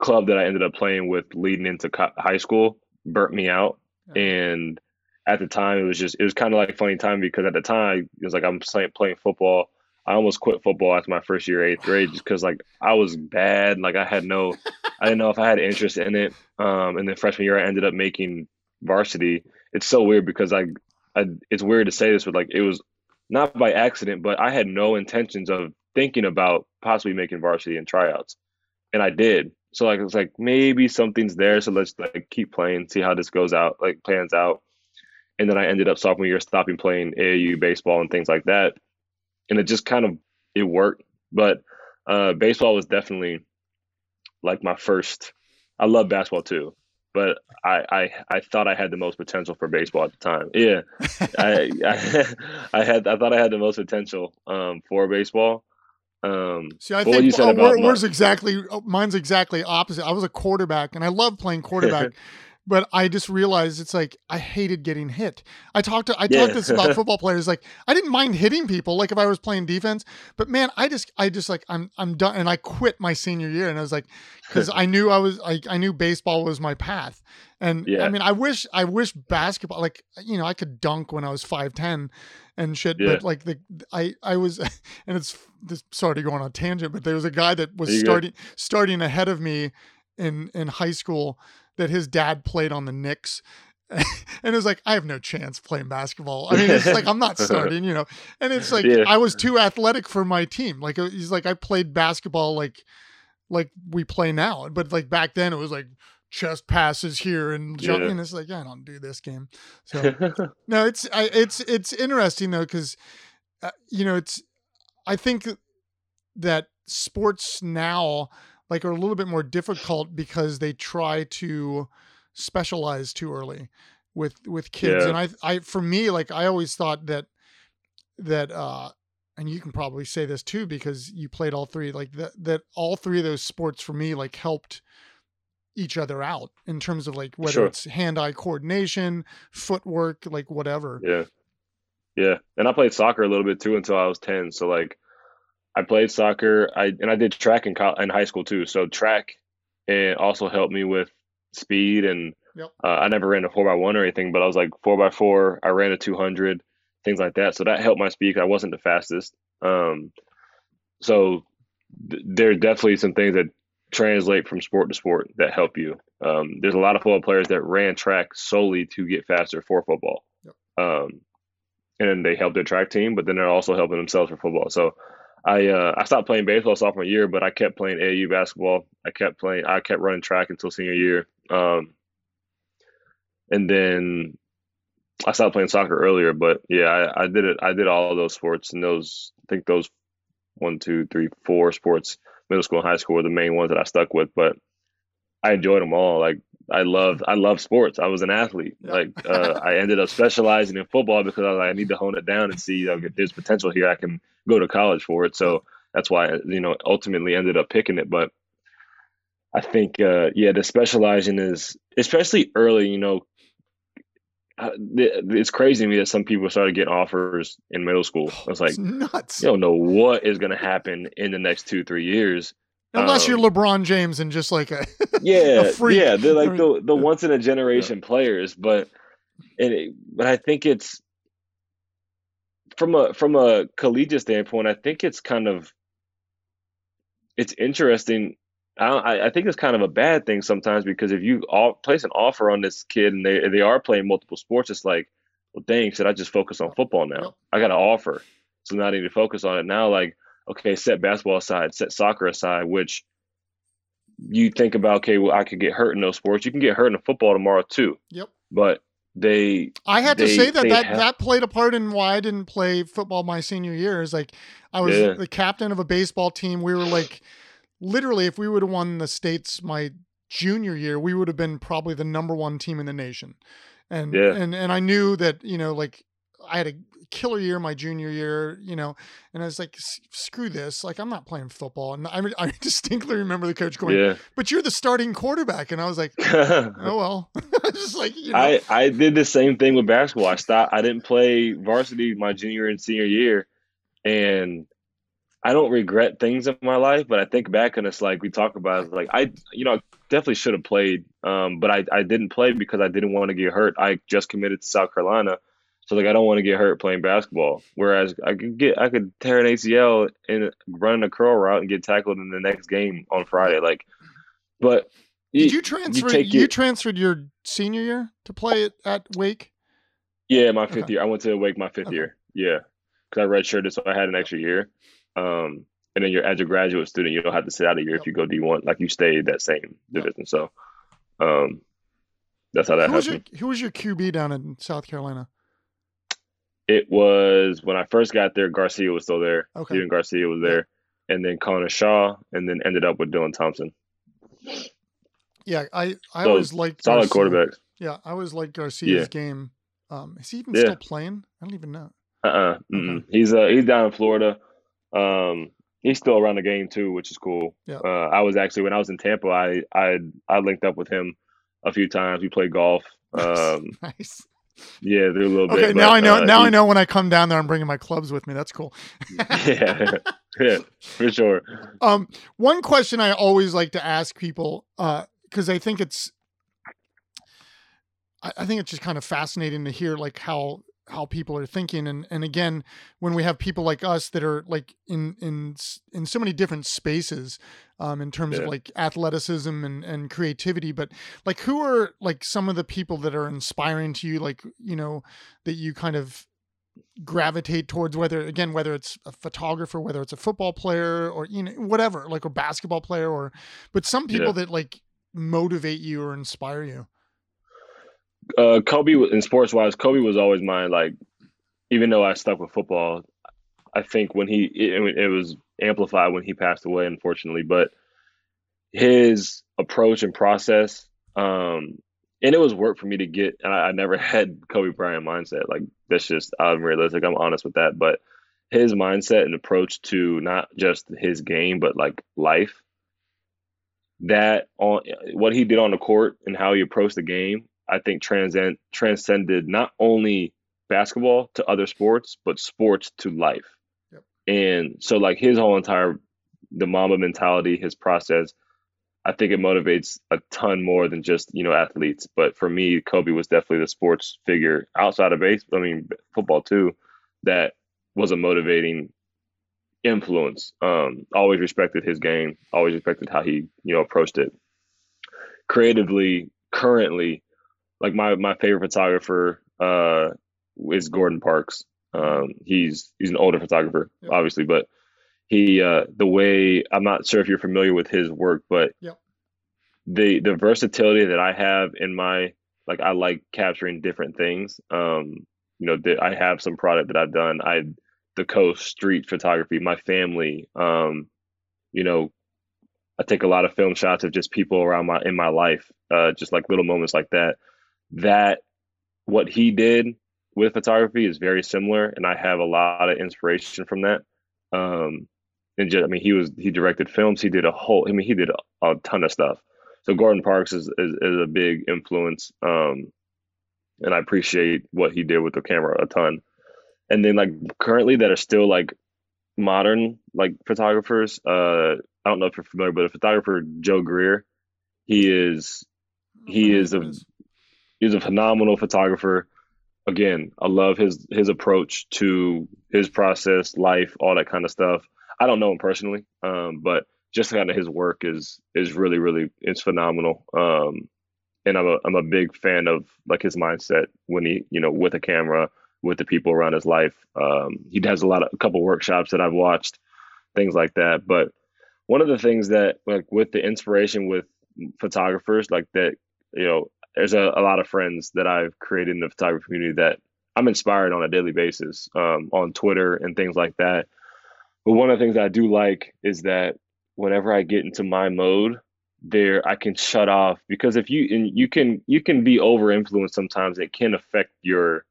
club that I ended up playing with leading into co- high school burnt me out. And at the time, it was just, it was kind of like a funny time because at the time, it was like I'm playing, playing football. I almost quit football after my first year, eighth grade, just because like I was bad. Like I had no, I didn't know if I had interest in it. Um, and then freshman year, I ended up making varsity. It's so weird because I, I, it's weird to say this, but like it was not by accident, but I had no intentions of thinking about possibly making varsity and tryouts, and I did. So like it's like maybe something's there. So let's like keep playing, see how this goes out, like plans out. And then I ended up sophomore year stopping playing AAU baseball and things like that. And it just kind of it worked. But uh, baseball was definitely like my first. I love basketball too, but I, I I thought I had the most potential for baseball at the time. Yeah, I, I, I had I thought I had the most potential um, for baseball. Um, See, I think oh, we're, exactly oh, mine's exactly opposite. I was a quarterback, and I love playing quarterback. but I just realized it's like I hated getting hit. I talked to I yeah. talked this about football players. Like I didn't mind hitting people, like if I was playing defense. But man, I just I just like I'm I'm done, and I quit my senior year, and I was like, because I knew I was like I knew baseball was my path, and yeah. I mean I wish I wish basketball like you know I could dunk when I was five ten, and shit. Yeah. But like the I I was, and it's this sorry to go on a tangent, but there was a guy that was starting go. starting ahead of me in in high school that his dad played on the Knicks. and it was like I have no chance playing basketball. I mean, it's like I'm not starting, you know. And it's like yeah. I was too athletic for my team. Like uh, he's like I played basketball like like we play now, but like back then it was like chest passes here and jump, yeah. and it's like yeah, I don't do this game. So no, it's I, it's it's interesting though because uh, you know it's I think that sports now like are a little bit more difficult because they try to specialize too early with with kids Yeah. and i i for me like i always thought that that uh and you can probably say this too because you played all three like that that all three of those sports for me like helped each other out in terms of like whether Sure. it's hand-eye coordination footwork like whatever Yeah. Yeah. And I played soccer a little bit too until I was 10. So like I played soccer, I and I did track in in high school too. So track and also helped me with speed and Yep. uh, I never ran a 4 by one or anything, but I was like 4 by 4 I ran a 200, things like that. So that helped my speed. I wasn't the fastest. Um so th- there are definitely some things that translate from sport to sport that help you. Um, there's a lot of football players that ran track solely to get faster for football. Um, and they help their track team, but then they're also helping themselves for football. So I uh, I stopped playing baseball sophomore year, but I kept playing AAU basketball. I kept playing. I kept running track until senior year. Um, and then I stopped playing soccer earlier, but yeah, I, I did it. I did all of those sports, and those I think those one, two, three, four sports, middle school and high school, were the main ones that I stuck with. But I enjoyed them all. Like I loved, I love sports. I was an athlete. Yeah. Like uh, I ended up specializing in football because I was like, I need to hone it down and see like, if there's potential here. I can go to college for it. So that's why I, you know ultimately ended up picking it. But I think uh, yeah, the specializing is especially early. You know, uh, it's crazy to me that some people started getting offers in middle school. It's like it's nuts you don't know what is going to happen in the next two three years. Unless you're um, lebron james and just like a Yeah, freak. yeah, they're like the the once in a generation players, but and it, but I think it's from a from a collegiate standpoint, I think it's kind of it's interesting. I, I I think it's kind of a bad thing sometimes because if you all place an offer on this kid and they they are playing multiple sports, it's like, well, dang, should I just focus on football now? I got an offer, so now I need to focus on it now. Like, okay, set basketball aside, set soccer aside, which you think about, okay, well, I could get hurt in those sports. You can get hurt in football tomorrow too, yep but they I had to say that that, have- that played a part in why I didn't play football my senior year. Is like I was Yeah. the captain of a baseball team. We were like literally, if we would have won the states my junior year, we would have been probably the number one team in the nation. And Yeah. and and I knew that you know like I had a killer year my junior year, you know, and I was like, screw this, like I'm not playing football. And I I distinctly remember the coach going, yeah. but you're the starting quarterback, and I was like, oh well, just like you know, I I did the same thing with basketball. I stopped. I didn't play varsity my junior and senior year, and I don't regret things in my life. But I think back and it's like we talk about it's like I you know definitely should have played, um, but I I didn't play because I didn't want to get hurt. I just committed to South Carolina, so like I don't want to get hurt playing basketball. Whereas I could get I could tear an ACL in running a curl route and get tackled in the next game on Friday. Like, but Did you transfer? You, take it- transferred your senior year to play it at Wake. Yeah, my fifth Okay. year. I went to Wake my fifth Okay. year. Yeah, because I redshirted, so I had an extra year. Um, and then you're as a graduate student, you don't have to sit out a year Yep. if you go D one. Like you stayed that same Yep. division. So, um, that's how that Who was your happened. Who was your QB down in South Carolina? It was when I first got there. Garcia was still there. Okay. Stephen Garcia was there, and then Connor Shaw, and then ended up with Dylan Thompson. Yeah, I I So, always liked Solid Garcia. quarterbacks. Yeah, I always liked Garcia's Yeah. game. Um, is he even Yeah. still playing? I don't even know. Uh uh mm He's uh he's down in Florida. Um, he's still around the game too, which is cool. Yeah. Uh, I was actually when I was in Tampa, I I I linked up with him a few times. We played golf. Um, nice. Yeah, they're a little bit. Okay, now but, I know. uh, now I know when I come down there, I'm bringing my clubs with me. That's cool. Yeah, yeah, for sure. Um, one question I always like to ask people, because I think it's, I, I think it's just kind of fascinating to hear like how how people are thinking, and and again, when we have people like us that are like in in in so many different spaces, um, in terms of like athleticism and and creativity, but like who are like some of the people that are inspiring to you, like you know that you kind of gravitate towards whether again whether it's a photographer whether it's a football player or you know whatever like a basketball player or but some people Yeah. that like motivate you or inspire you Uh, Kobe in sports wise, Kobe was always mine. Like, even though I stuck with football, I think when he it, it was amplified when he passed away, unfortunately. But his approach and process, um, and it was work for me to get. And I, I never had Kobe Bryant mindset. Like that's just I'm realistic. I'm honest with that. But his mindset and approach to not just his game but like life that on what he did on the court and how he approached the game i think transcend transcended not only basketball to other sports but sports to life yep. and so like his whole entire the mamba mentality his process i think it motivates a ton more than just you know athletes but for me kobe was definitely the sports figure outside of base i mean football too that was a motivating influence. Um, always respected his game. Always respected how he you know approached it. Creatively, currently, like my my favorite photographer uh, is Gordon Parks. Um, he's he's an older photographer, yep. obviously, but he uh, the way I'm not sure if you're familiar with his work, but yep. the the versatility that I have in my like I like capturing different things. Um, you know, that I have some product that I've done. I the coast street photography, my family. Um, you know, I take a lot of film shots of just people around my in my life, uh, just like little moments like that. That what he did with photography is very similar, and I have a lot of inspiration from that. Um, and just, I mean, he was he directed films. He did a whole. I mean, he did a, a ton of stuff. So Gordon Parks is is, is a big influence. Um, and I appreciate what he did with the camera a ton. And then like currently that are still like modern like photographers. Uh, I don't know if you're familiar, but a photographer Joe Greer, he is he is a he's a phenomenal photographer. Again, I love his his approach to his process, life, all that kind of stuff. I don't know him personally, um, but just kind of his work is is really really it's phenomenal. Um, and I'm a I'm a big fan of like his mindset when he you know with a camera with the people around his life. Um, he does a lot of a couple workshops that I've watched, things like that. But one of the things that like with the inspiration with photographers like that, you know, there's a, a lot of friends that I've created in the photography community that I'm inspired on a daily basis um, on Twitter and things like that. But one of the things that I do like is that whenever I get into my mode, there I can shut off because if you and you can you can be over influenced sometimes it can affect your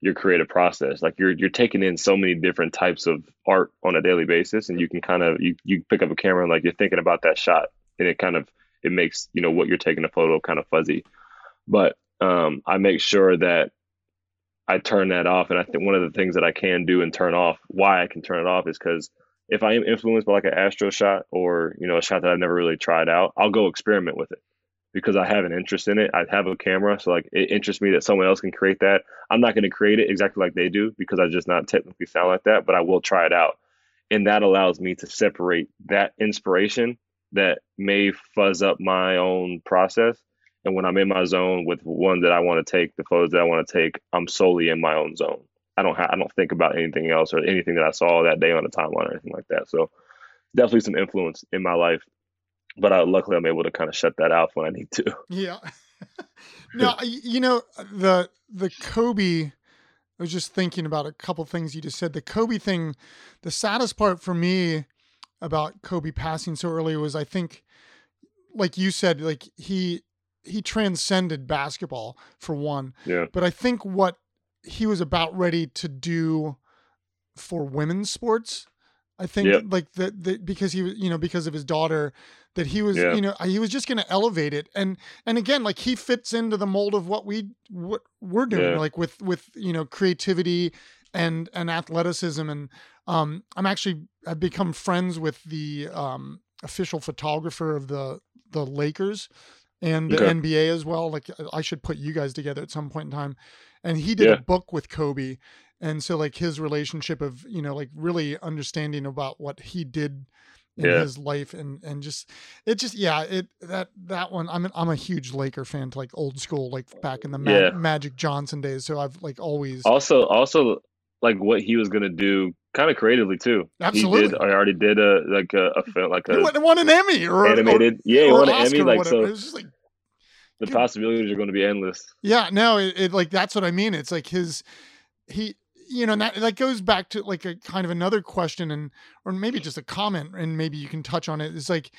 your creative process like you're you're taking in so many different types of art on a daily basis and you can kind of you you pick up a camera and like you're thinking about that shot and it kind of it makes you know what you're taking a photo kind of fuzzy but um I make sure that I turn that off and I think one of the things that I can do and turn off why I can turn it off is because if I am influenced by like an astro shot or you know a shot that I've never really tried out, I'll go experiment with it because I have an interest in it. I have a camera, so like it interests me that someone else can create that. I'm not going to create it exactly like they do because I just not technically sound like that, but I will try it out, and that allows me to separate that inspiration that may fuzz up my own process. And when I'm in my zone with one that I want to take, the photos that I want to take, I'm solely in my own zone. I don't I don't think about anything else or anything that I saw that day on the timeline or anything like that. So definitely some influence in my life, but I, luckily I'm able to kind of shut that out when I need to. Yeah. now you know the the Kobe. I was just thinking about a couple things you just said. The Kobe thing, the saddest part for me about Kobe passing so early was I think, like you said, like he he transcended basketball for one. Yeah. But I think what he was about ready to do for women's sports. I think yep. like that the, because he was you know because of his daughter that he was yeah. you know he was just going to elevate it and and again like he fits into the mold of what we what we're doing yeah. like with with you know creativity and and athleticism and um I'm actually I've become friends with the um official photographer of the the Lakers and the okay. NBA as well like uh, I should put you guys together at some point in time and he did yeah. a book with Kobe, and so like his relationship of you know like really understanding about what he did in yeah. his life and and just it just yeah it that that one I'm I'm a huge Laker fan to like old school like back in the Ma- yeah. Magic Johnson days so I've like always also also like what he was gonna do kind of creatively too. Absolutely, he did. I already did a like a, a film like a he won an Emmy or animated. Or, yeah, he won an Emmy. Like so, like the possibilities are going to be endless. Yeah, no, it, it, like that's what I mean. It's like his he you know, and that that goes back to like a kind of another question, and or maybe just a comment, and maybe you can touch on it. Is like,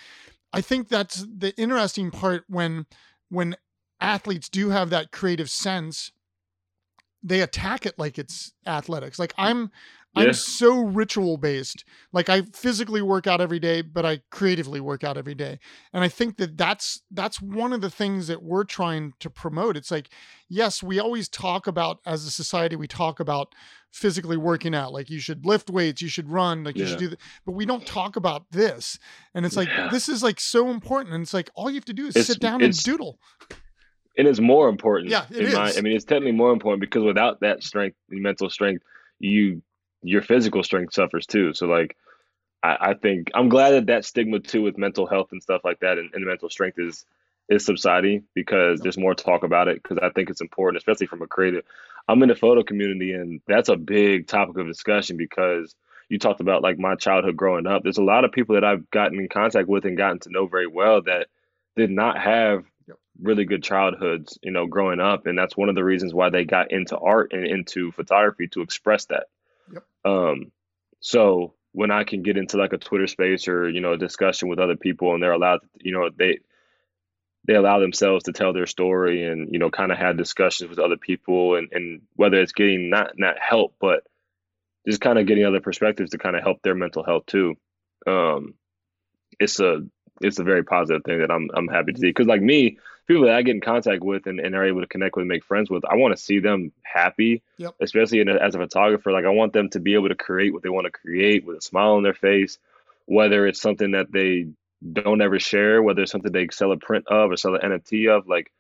I think that's the interesting part when when athletes do have that creative sense they attack it like it's athletics. Like I'm I'm so ritual based. Like I physically work out every day, but I creatively work out every day. And I think that that's that's one of the things that we're trying to promote. It's like yes, we always talk about as a society we talk about physically working out. Like you should lift weights, you should run, like yeah. you should do that. But we don't talk about this. And it's like yeah. this is like so important and it's like all you have to do is it's, sit down and doodle and it's more important. Yeah, it is. My, I mean, it's technically more important because without that strength, mental strength, you your physical strength suffers too. So like, I, I think I'm glad that that stigma too with mental health and stuff like that and, and mental strength is is subsiding because there's more talk about it because I think it's important, especially from a creative. I'm in the photo community and that's a big topic of discussion because you talked about like my childhood growing up. There's a lot of people that I've gotten in contact with and gotten to know very well that did not have really good childhoods, you know, growing up, and that's one of the reasons why they got into art and into photography to express that. Yep. Um, so when I can get into like a Twitter space or you know a discussion with other people, and they're allowed, to, you know, they they allow themselves to tell their story and you know kind of have discussions with other people, and and whether it's getting not not help, but just kind of getting other perspectives to kind of help their mental health too. Um, it's a it's a very positive thing that I'm I'm happy to see because like me, people that I get in contact with and, and are able to connect with and make friends with, I want to see them happy, yep. especially a, as a photographer. Like I want them to be able to create what they want to create with a smile on their face, whether it's something that they don't ever share, whether it's something they sell a print of or sell an NFT of, like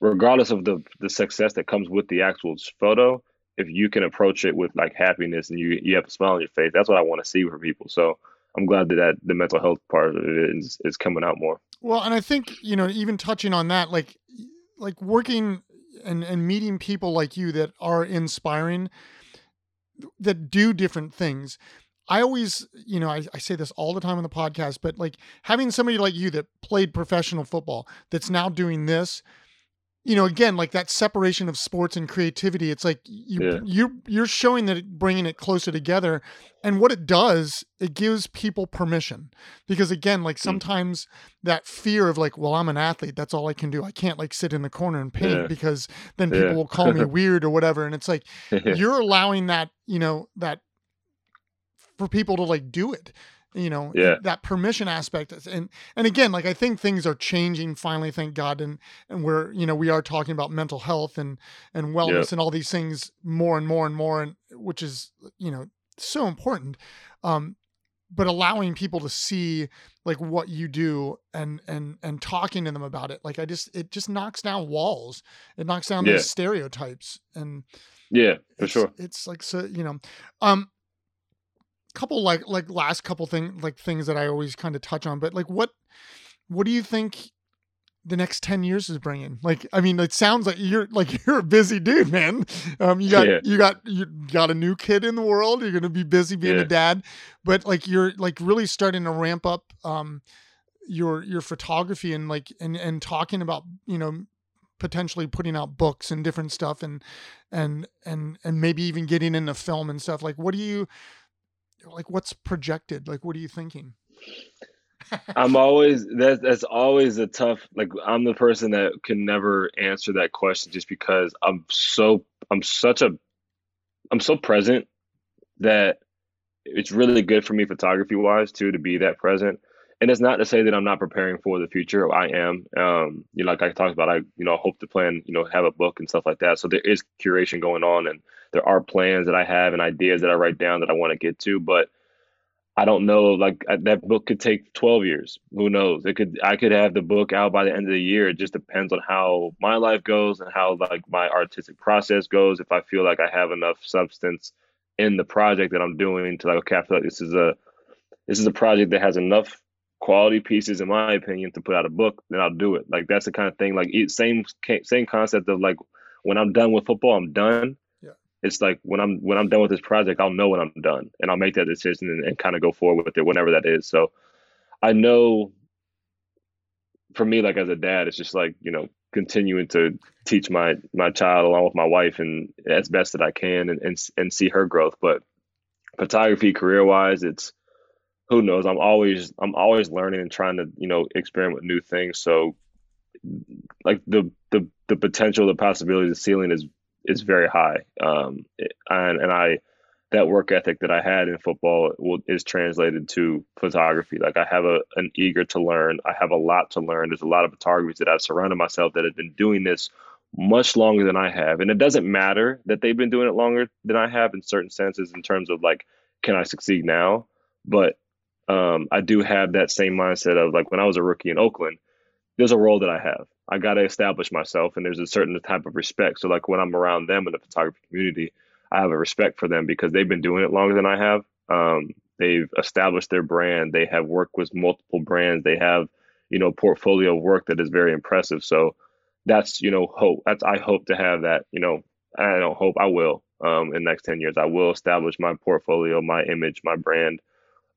regardless of the the success that comes with the actual photo, if you can approach it with like happiness and you you have a smile on your face, that's what I want to see for people. So I'm glad that, that the mental health part of it is is coming out more. Well, and I think you know, even touching on that, like like working and and meeting people like you that are inspiring, that do different things. I always, you know, I, I say this all the time on the podcast, but like having somebody like you that played professional football that's now doing this, you know, again, like that separation of sports and creativity, it's like you yeah. you you're showing that it, bringing it closer together, and what it does, it gives people permission because again, like mm. sometimes mm. that fear of like, well, I'm an athlete, that's all I can do. I can't like sit in the corner and paint yeah. because then people yeah. will call me weird or whatever, and it's like you're allowing that, you know, that for people to like do it you know yeah. that permission aspect and and again like i think things are changing finally thank god and and we're you know we are talking about mental health and and wellness and all these things more and more and more and which is you know so important um but allowing people to see like what you do and and and talking to them about it like i just it just knocks down walls it knocks down yeah. those stereotypes and yeah for sure it's like so you know um couple like like last couple thing like things that I always kind of touch on, but like what what do you think the next 10 years is bringing like i mean it sounds like you're like you're a busy dude man um you got yeah. you got you got a new kid in the world you're gonna be busy being yeah. a dad but like you're like really starting to ramp up um your your photography and like and and talking about you know potentially putting out books and different stuff and and and and maybe even getting into film and stuff like what do you like what's projected? Like what are you thinking? I'm always that's that's always a tough like i'm the person that can never answer that question just because i'm so i'm such a i'm so present that it's really good for me photography wise too to be that present and it's not to say that I'm not preparing for the future. I am. Um, you know, like I talked about, I you know hope to plan, you know, have a book and stuff like that. So there is curation going on, and there are plans that I have and ideas that I write down that I want to get to. But I don't know. Like that book could take 12 years. Who knows? It could. I could have the book out by the end of the year. It just depends on how my life goes and how like my artistic process goes. If I feel like I have enough substance in the project that I'm doing to like, okay, I feel like this is a this is a project that has enough quality pieces, in my opinion, to put out a book, then I'll do it. Like that's the kind of thing. Like same same concept of like when I'm done with football, I'm done. Yeah. It's like when I'm when I'm done with this project, I'll know when I'm done, and I'll make that decision and, and kind of go forward with it whenever that is. So I know for me, like as a dad, it's just like you know continuing to teach my my child along with my wife and as best that I can and and, and see her growth. But photography career wise, it's who knows. I'm always I'm always learning and trying to you know experiment with new things. So like the the the potential, the possibility, the ceiling is is very high. Um, and and I that work ethic that I had in football will, is translated to photography. Like I have a an eager to learn. I have a lot to learn. There's a lot of photographers that I've surrounded myself that have been doing this much longer than I have. And it doesn't matter that they've been doing it longer than I have in certain senses in terms of like, can I succeed now? But um, I do have that same mindset of like when I was a rookie in Oakland, there's a role that I have. I got to establish myself, and there's a certain type of respect. So like when I'm around them in the photography community, I have a respect for them because they've been doing it longer than I have. Um, they've established their brand. They have worked with multiple brands. They have, you know, portfolio work that is very impressive. So that's, you know, hope. That's I hope to have that. You know, I don't hope I will. Um, in the next ten years, I will establish my portfolio, my image, my brand.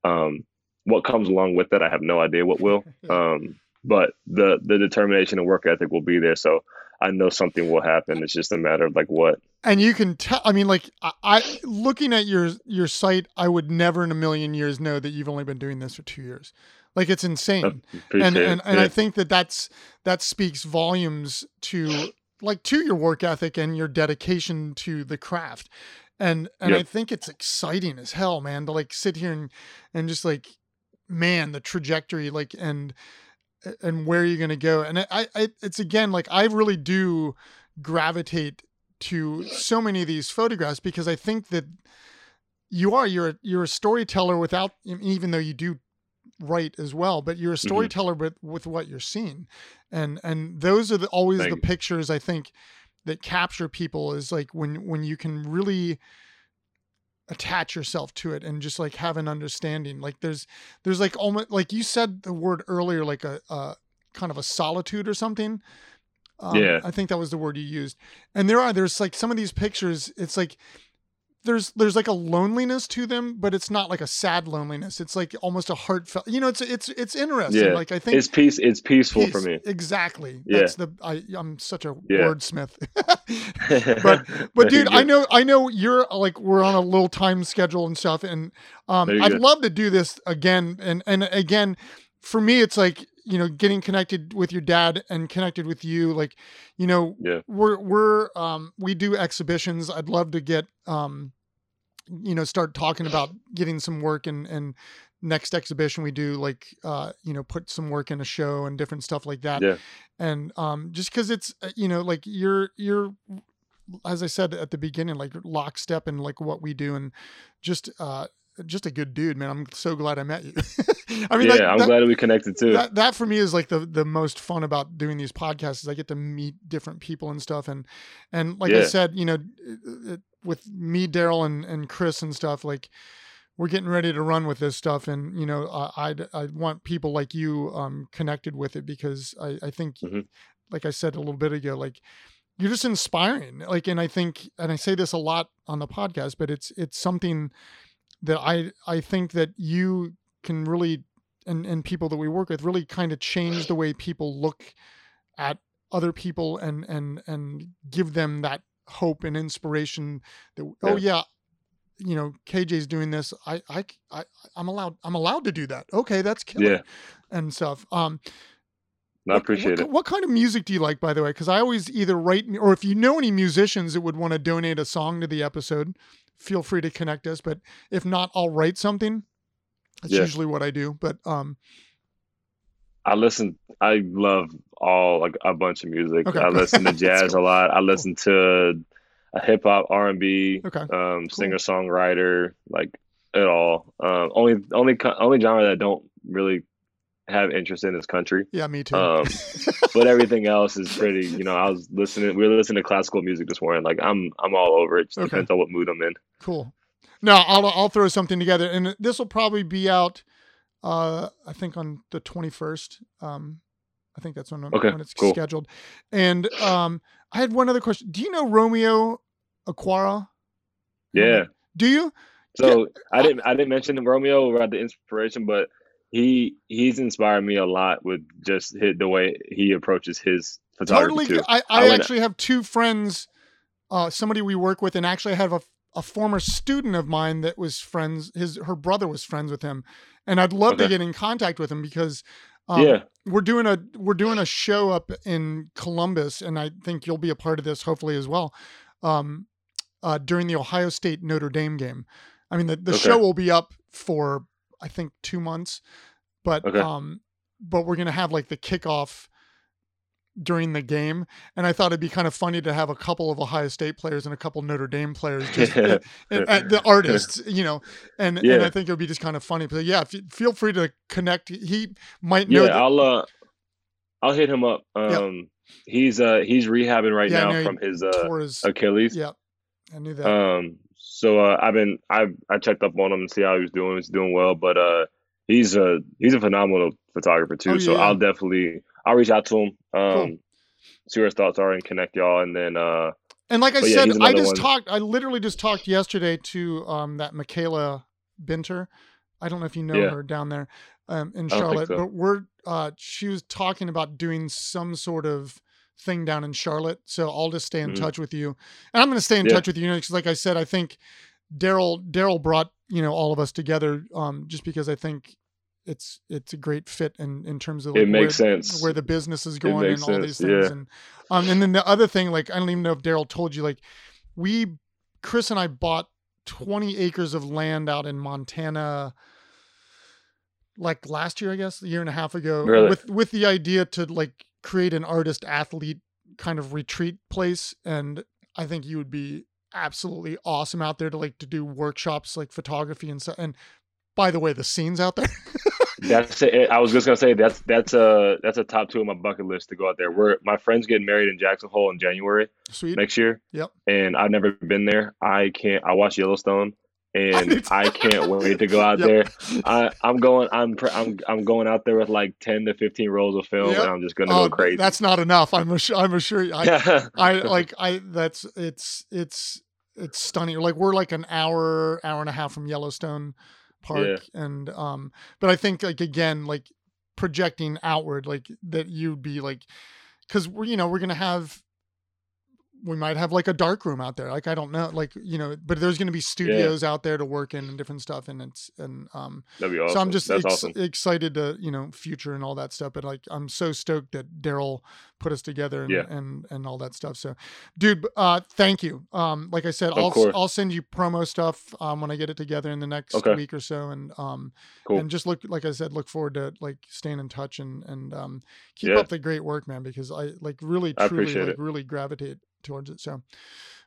Um, what comes along with that, I have no idea what will. Um, but the the determination and work ethic will be there. So I know something will happen. It's just a matter of like what. And you can tell. I mean, like I, I looking at your your site, I would never in a million years know that you've only been doing this for two years. Like it's insane. And and, and yeah. I think that that's that speaks volumes to like to your work ethic and your dedication to the craft. And and yep. I think it's exciting as hell, man, to like sit here and and just like man, the trajectory like and and where you're going to go. And I, I, it's again, like I really do gravitate to so many of these photographs because I think that you are, you're, you're a storyteller without, even though you do write as well, but you're a mm-hmm. storyteller mm-hmm. with, with what you're seeing. And, and those are the, always Thank the pictures I think that capture people is like when, when you can really, attach yourself to it and just like have an understanding. Like there's there's like almost like you said the word earlier like a, a kind of a solitude or something. Um, yeah. I think that was the word you used. And there are there's like some of these pictures it's like there's there's like a loneliness to them, but it's not like a sad loneliness. It's like almost a heartfelt. You know, it's it's it's interesting. Yeah. Like I think it's peace. It's peaceful peace, for me. Exactly. Yeah. That's the I I'm such a yeah. wordsmith. but but dude, I know I know you're like we're on a little time schedule and stuff, and um I'd go. love to do this again. And and again, for me, it's like you know getting connected with your dad and connected with you like you know yeah. we're we're um we do exhibitions. I'd love to get um you know start talking about getting some work and and next exhibition we do like uh you know put some work in a show and different stuff like that. Yeah. And um just because it's uh, you know like you're you're as i said at the beginning like lockstep in like what we do and just uh just a good dude, man. I'm so glad I met you. I mean, yeah, like, I'm that, glad we connected too. That, that for me is like the the most fun about doing these podcasts is I get to meet different people and stuff. And and like yeah. I said, you know, it, with me, Daryl, and and Chris and stuff, like we're getting ready to run with this stuff. And you know, I I want people like you um connected with it because I I think, mm-hmm. like I said a little bit ago, like you're just inspiring. Like, and I think, and I say this a lot on the podcast, but it's it's something that I I think that you can really and and people that we work with really kind of change the way people look at other people and and and give them that hope and inspiration that oh, yeah. oh yeah you know KJ's doing this I I I I'm allowed I'm allowed to do that okay that's killer yeah. and stuff um I appreciate what, it. What kind of music do you like, by the way? Because I always either write, or if you know any musicians that would want to donate a song to the episode, feel free to connect us. But if not, I'll write something. That's yeah. usually what I do. But um, I listen. I love all like a bunch of music. Okay. I listen to jazz cool. a lot. I listen cool. to a hip hop, R and B, okay. um, cool. singer songwriter, like it all. Um, only only only genre that I don't really have interest in this country. Yeah, me too. Um, but everything else is pretty. You know, I was listening. We were listening to classical music this morning. Like I'm, I'm all over it. Just okay. depends on what mood I'm in. Cool. No, I'll I'll throw something together, and this will probably be out. Uh, I think on the 21st. Um, I think that's when, okay, when it's cool. scheduled. And um, I had one other question. Do you know Romeo Aquara? Yeah. Do you? So yeah. I didn't I didn't mention Romeo about the inspiration, but he he's inspired me a lot with just his, the way he approaches his photography totally. too. I, I, I actually have two friends, uh, somebody we work with, and actually I have a, a former student of mine that was friends. His her brother was friends with him, and I'd love to get in contact with him because um, yeah, we're doing a we're doing a show up in Columbus, and I think you'll be a part of this hopefully as well. Um, uh, during the Ohio State Notre Dame game, I mean the the Okay. show will be up for I think two months, but Okay. um, but we're gonna have like the kickoff during the game, and I thought it'd be kind of funny to have a couple of Ohio State players and a couple Notre Dame players, just and, and the artists, you know, and and I think it would be just kind of funny. But yeah, f- feel free to connect. He might know. yeah. that- I'll uh, I'll hit him up. Yep. Um, he's uh he's rehabbing right Yeah, now from his uh his- Achilles. yeah, I knew that. Um, so uh, I've been I I checked up on him and see how he was doing. He's doing well, but uh, he's a he's a phenomenal photographer too. Oh, so. I'll definitely I'll reach out to him. Um, Cool. see what his thoughts are and connect y'all, and then uh, and like I yeah, said, I just one. talked. I literally just talked yesterday to um that Michaela Binter. I don't know if you know Yeah. her down there um, in I don't think Charlotte, so. but we're uh she was talking about doing some sort of thing down in Charlotte. So I'll just stay in Mhm. touch with you, and I'm going to stay in Yeah. touch with you because, like I said, I think Daryl Daryl brought you know all of us together um just because I think it's it's a great fit in in terms of like, it makes where, sense. where the business is going and all these things yeah. and um and then the other thing like I don't even know if Daryl told you like we Chris and I bought 20 acres of land out in Montana like last year I guess a year and a half ago Really? with with the idea to like create an artist athlete kind of retreat place and I think you would be absolutely awesome out there to like to do workshops like photography and stuff and by the way the scenes out there That's it. I was just gonna say that's that's a that's a top two on my bucket list to go out there. We're my friend's getting married in Jackson Hole in January sweet next year. Yep. And I've never been there. I can't. I watch Yellowstone, and. I can't wait to go out Yep. there. I, I'm going. I'm pr- I'm I'm going out there with like ten to fifteen rolls of film, Yep. and I'm just gonna Oh, go crazy. that's not enough i'm i'm assure you- I, I like I that's it's it's it's stunning. Like we're like an hour hour and a half from Yellowstone Park, and um, but I think like again like projecting outward like that you'd be like because we're you know we're gonna have we might have like a dark room out there like i don't know like you know but there's going to be studios out there to work in and different stuff and it's and um That'd be awesome. so I'm just ex- awesome. excited to you know future and all that stuff. But like I'm so stoked that Daryl put us together and, Yeah. and and all that stuff. So, dude, uh, thank you. Um, like I said, Of I'll course. I'll send you promo stuff um when I get it together in the next Okay. week or so, and um Cool. and just look like I said, look forward to like staying in touch and and um keep Yeah. up the great work, man. Because I like really truly like really gravitate towards it. So.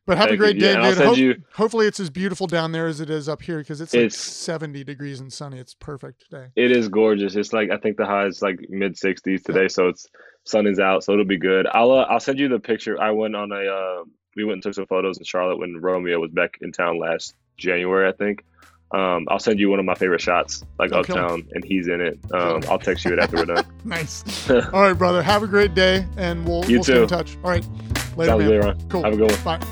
But have a Thank you. great Yeah, day, I'll dude. Hope- you- hopefully, it's as beautiful down there as it is up here because it's like It's- 70 degrees and sunny. It's perfect today. It is gorgeous. It's like I think the high is like mid 60s today, so it's sun is out, so it'll be good. I'll uh, I'll send you the picture. I went on a uh, we went and took some photos in Charlotte when Romeo was back in town last January, I think. Um, I'll send you one of my favorite shots, like Oh, uptown, and he's in it. Um. I'll text you it after we're done. Nice. All right, brother. Have a great day, and we'll, You we'll stay in touch. All right. Later, Sounds man. good, Ron. Cool. Have a good one. Bye.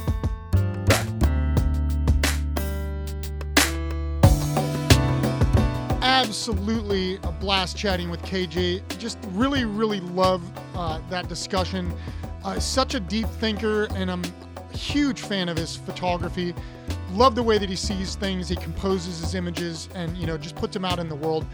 Absolutely a blast chatting with KJ. Just really, really love uh, that discussion. Uh, such a deep thinker, and I'm a huge fan of his photography. Love the way that he sees things. He composes his images, and you know, just puts them out in the world.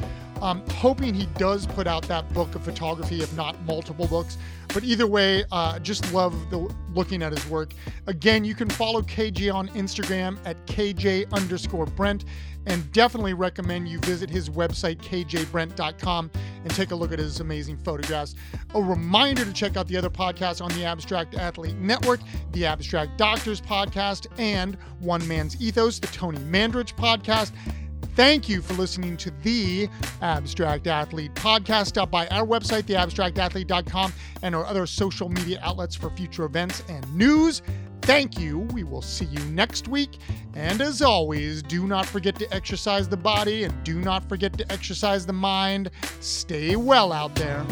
Um, hoping he does put out that book of photography, if not multiple books. But either way, uh, just love the looking at his work. Again, you can follow KJ on Instagram at KJ underscore Brent, and definitely recommend you visit his website, kjbrent.com, and take a look at his amazing photographs. A reminder to check out the other podcasts on the Abstract Athlete Network, the Abstract Doctors podcast, and One Man's Ethos, the Tony Mandarich podcast. Thank you for listening to the Abstract Athlete podcast. Stop by our website, theabstractathlete.com, and our other social media outlets for future events and news. Thank you. We will see you next week. And as always, do not forget to exercise the body and do not forget to exercise the mind. Stay well out there.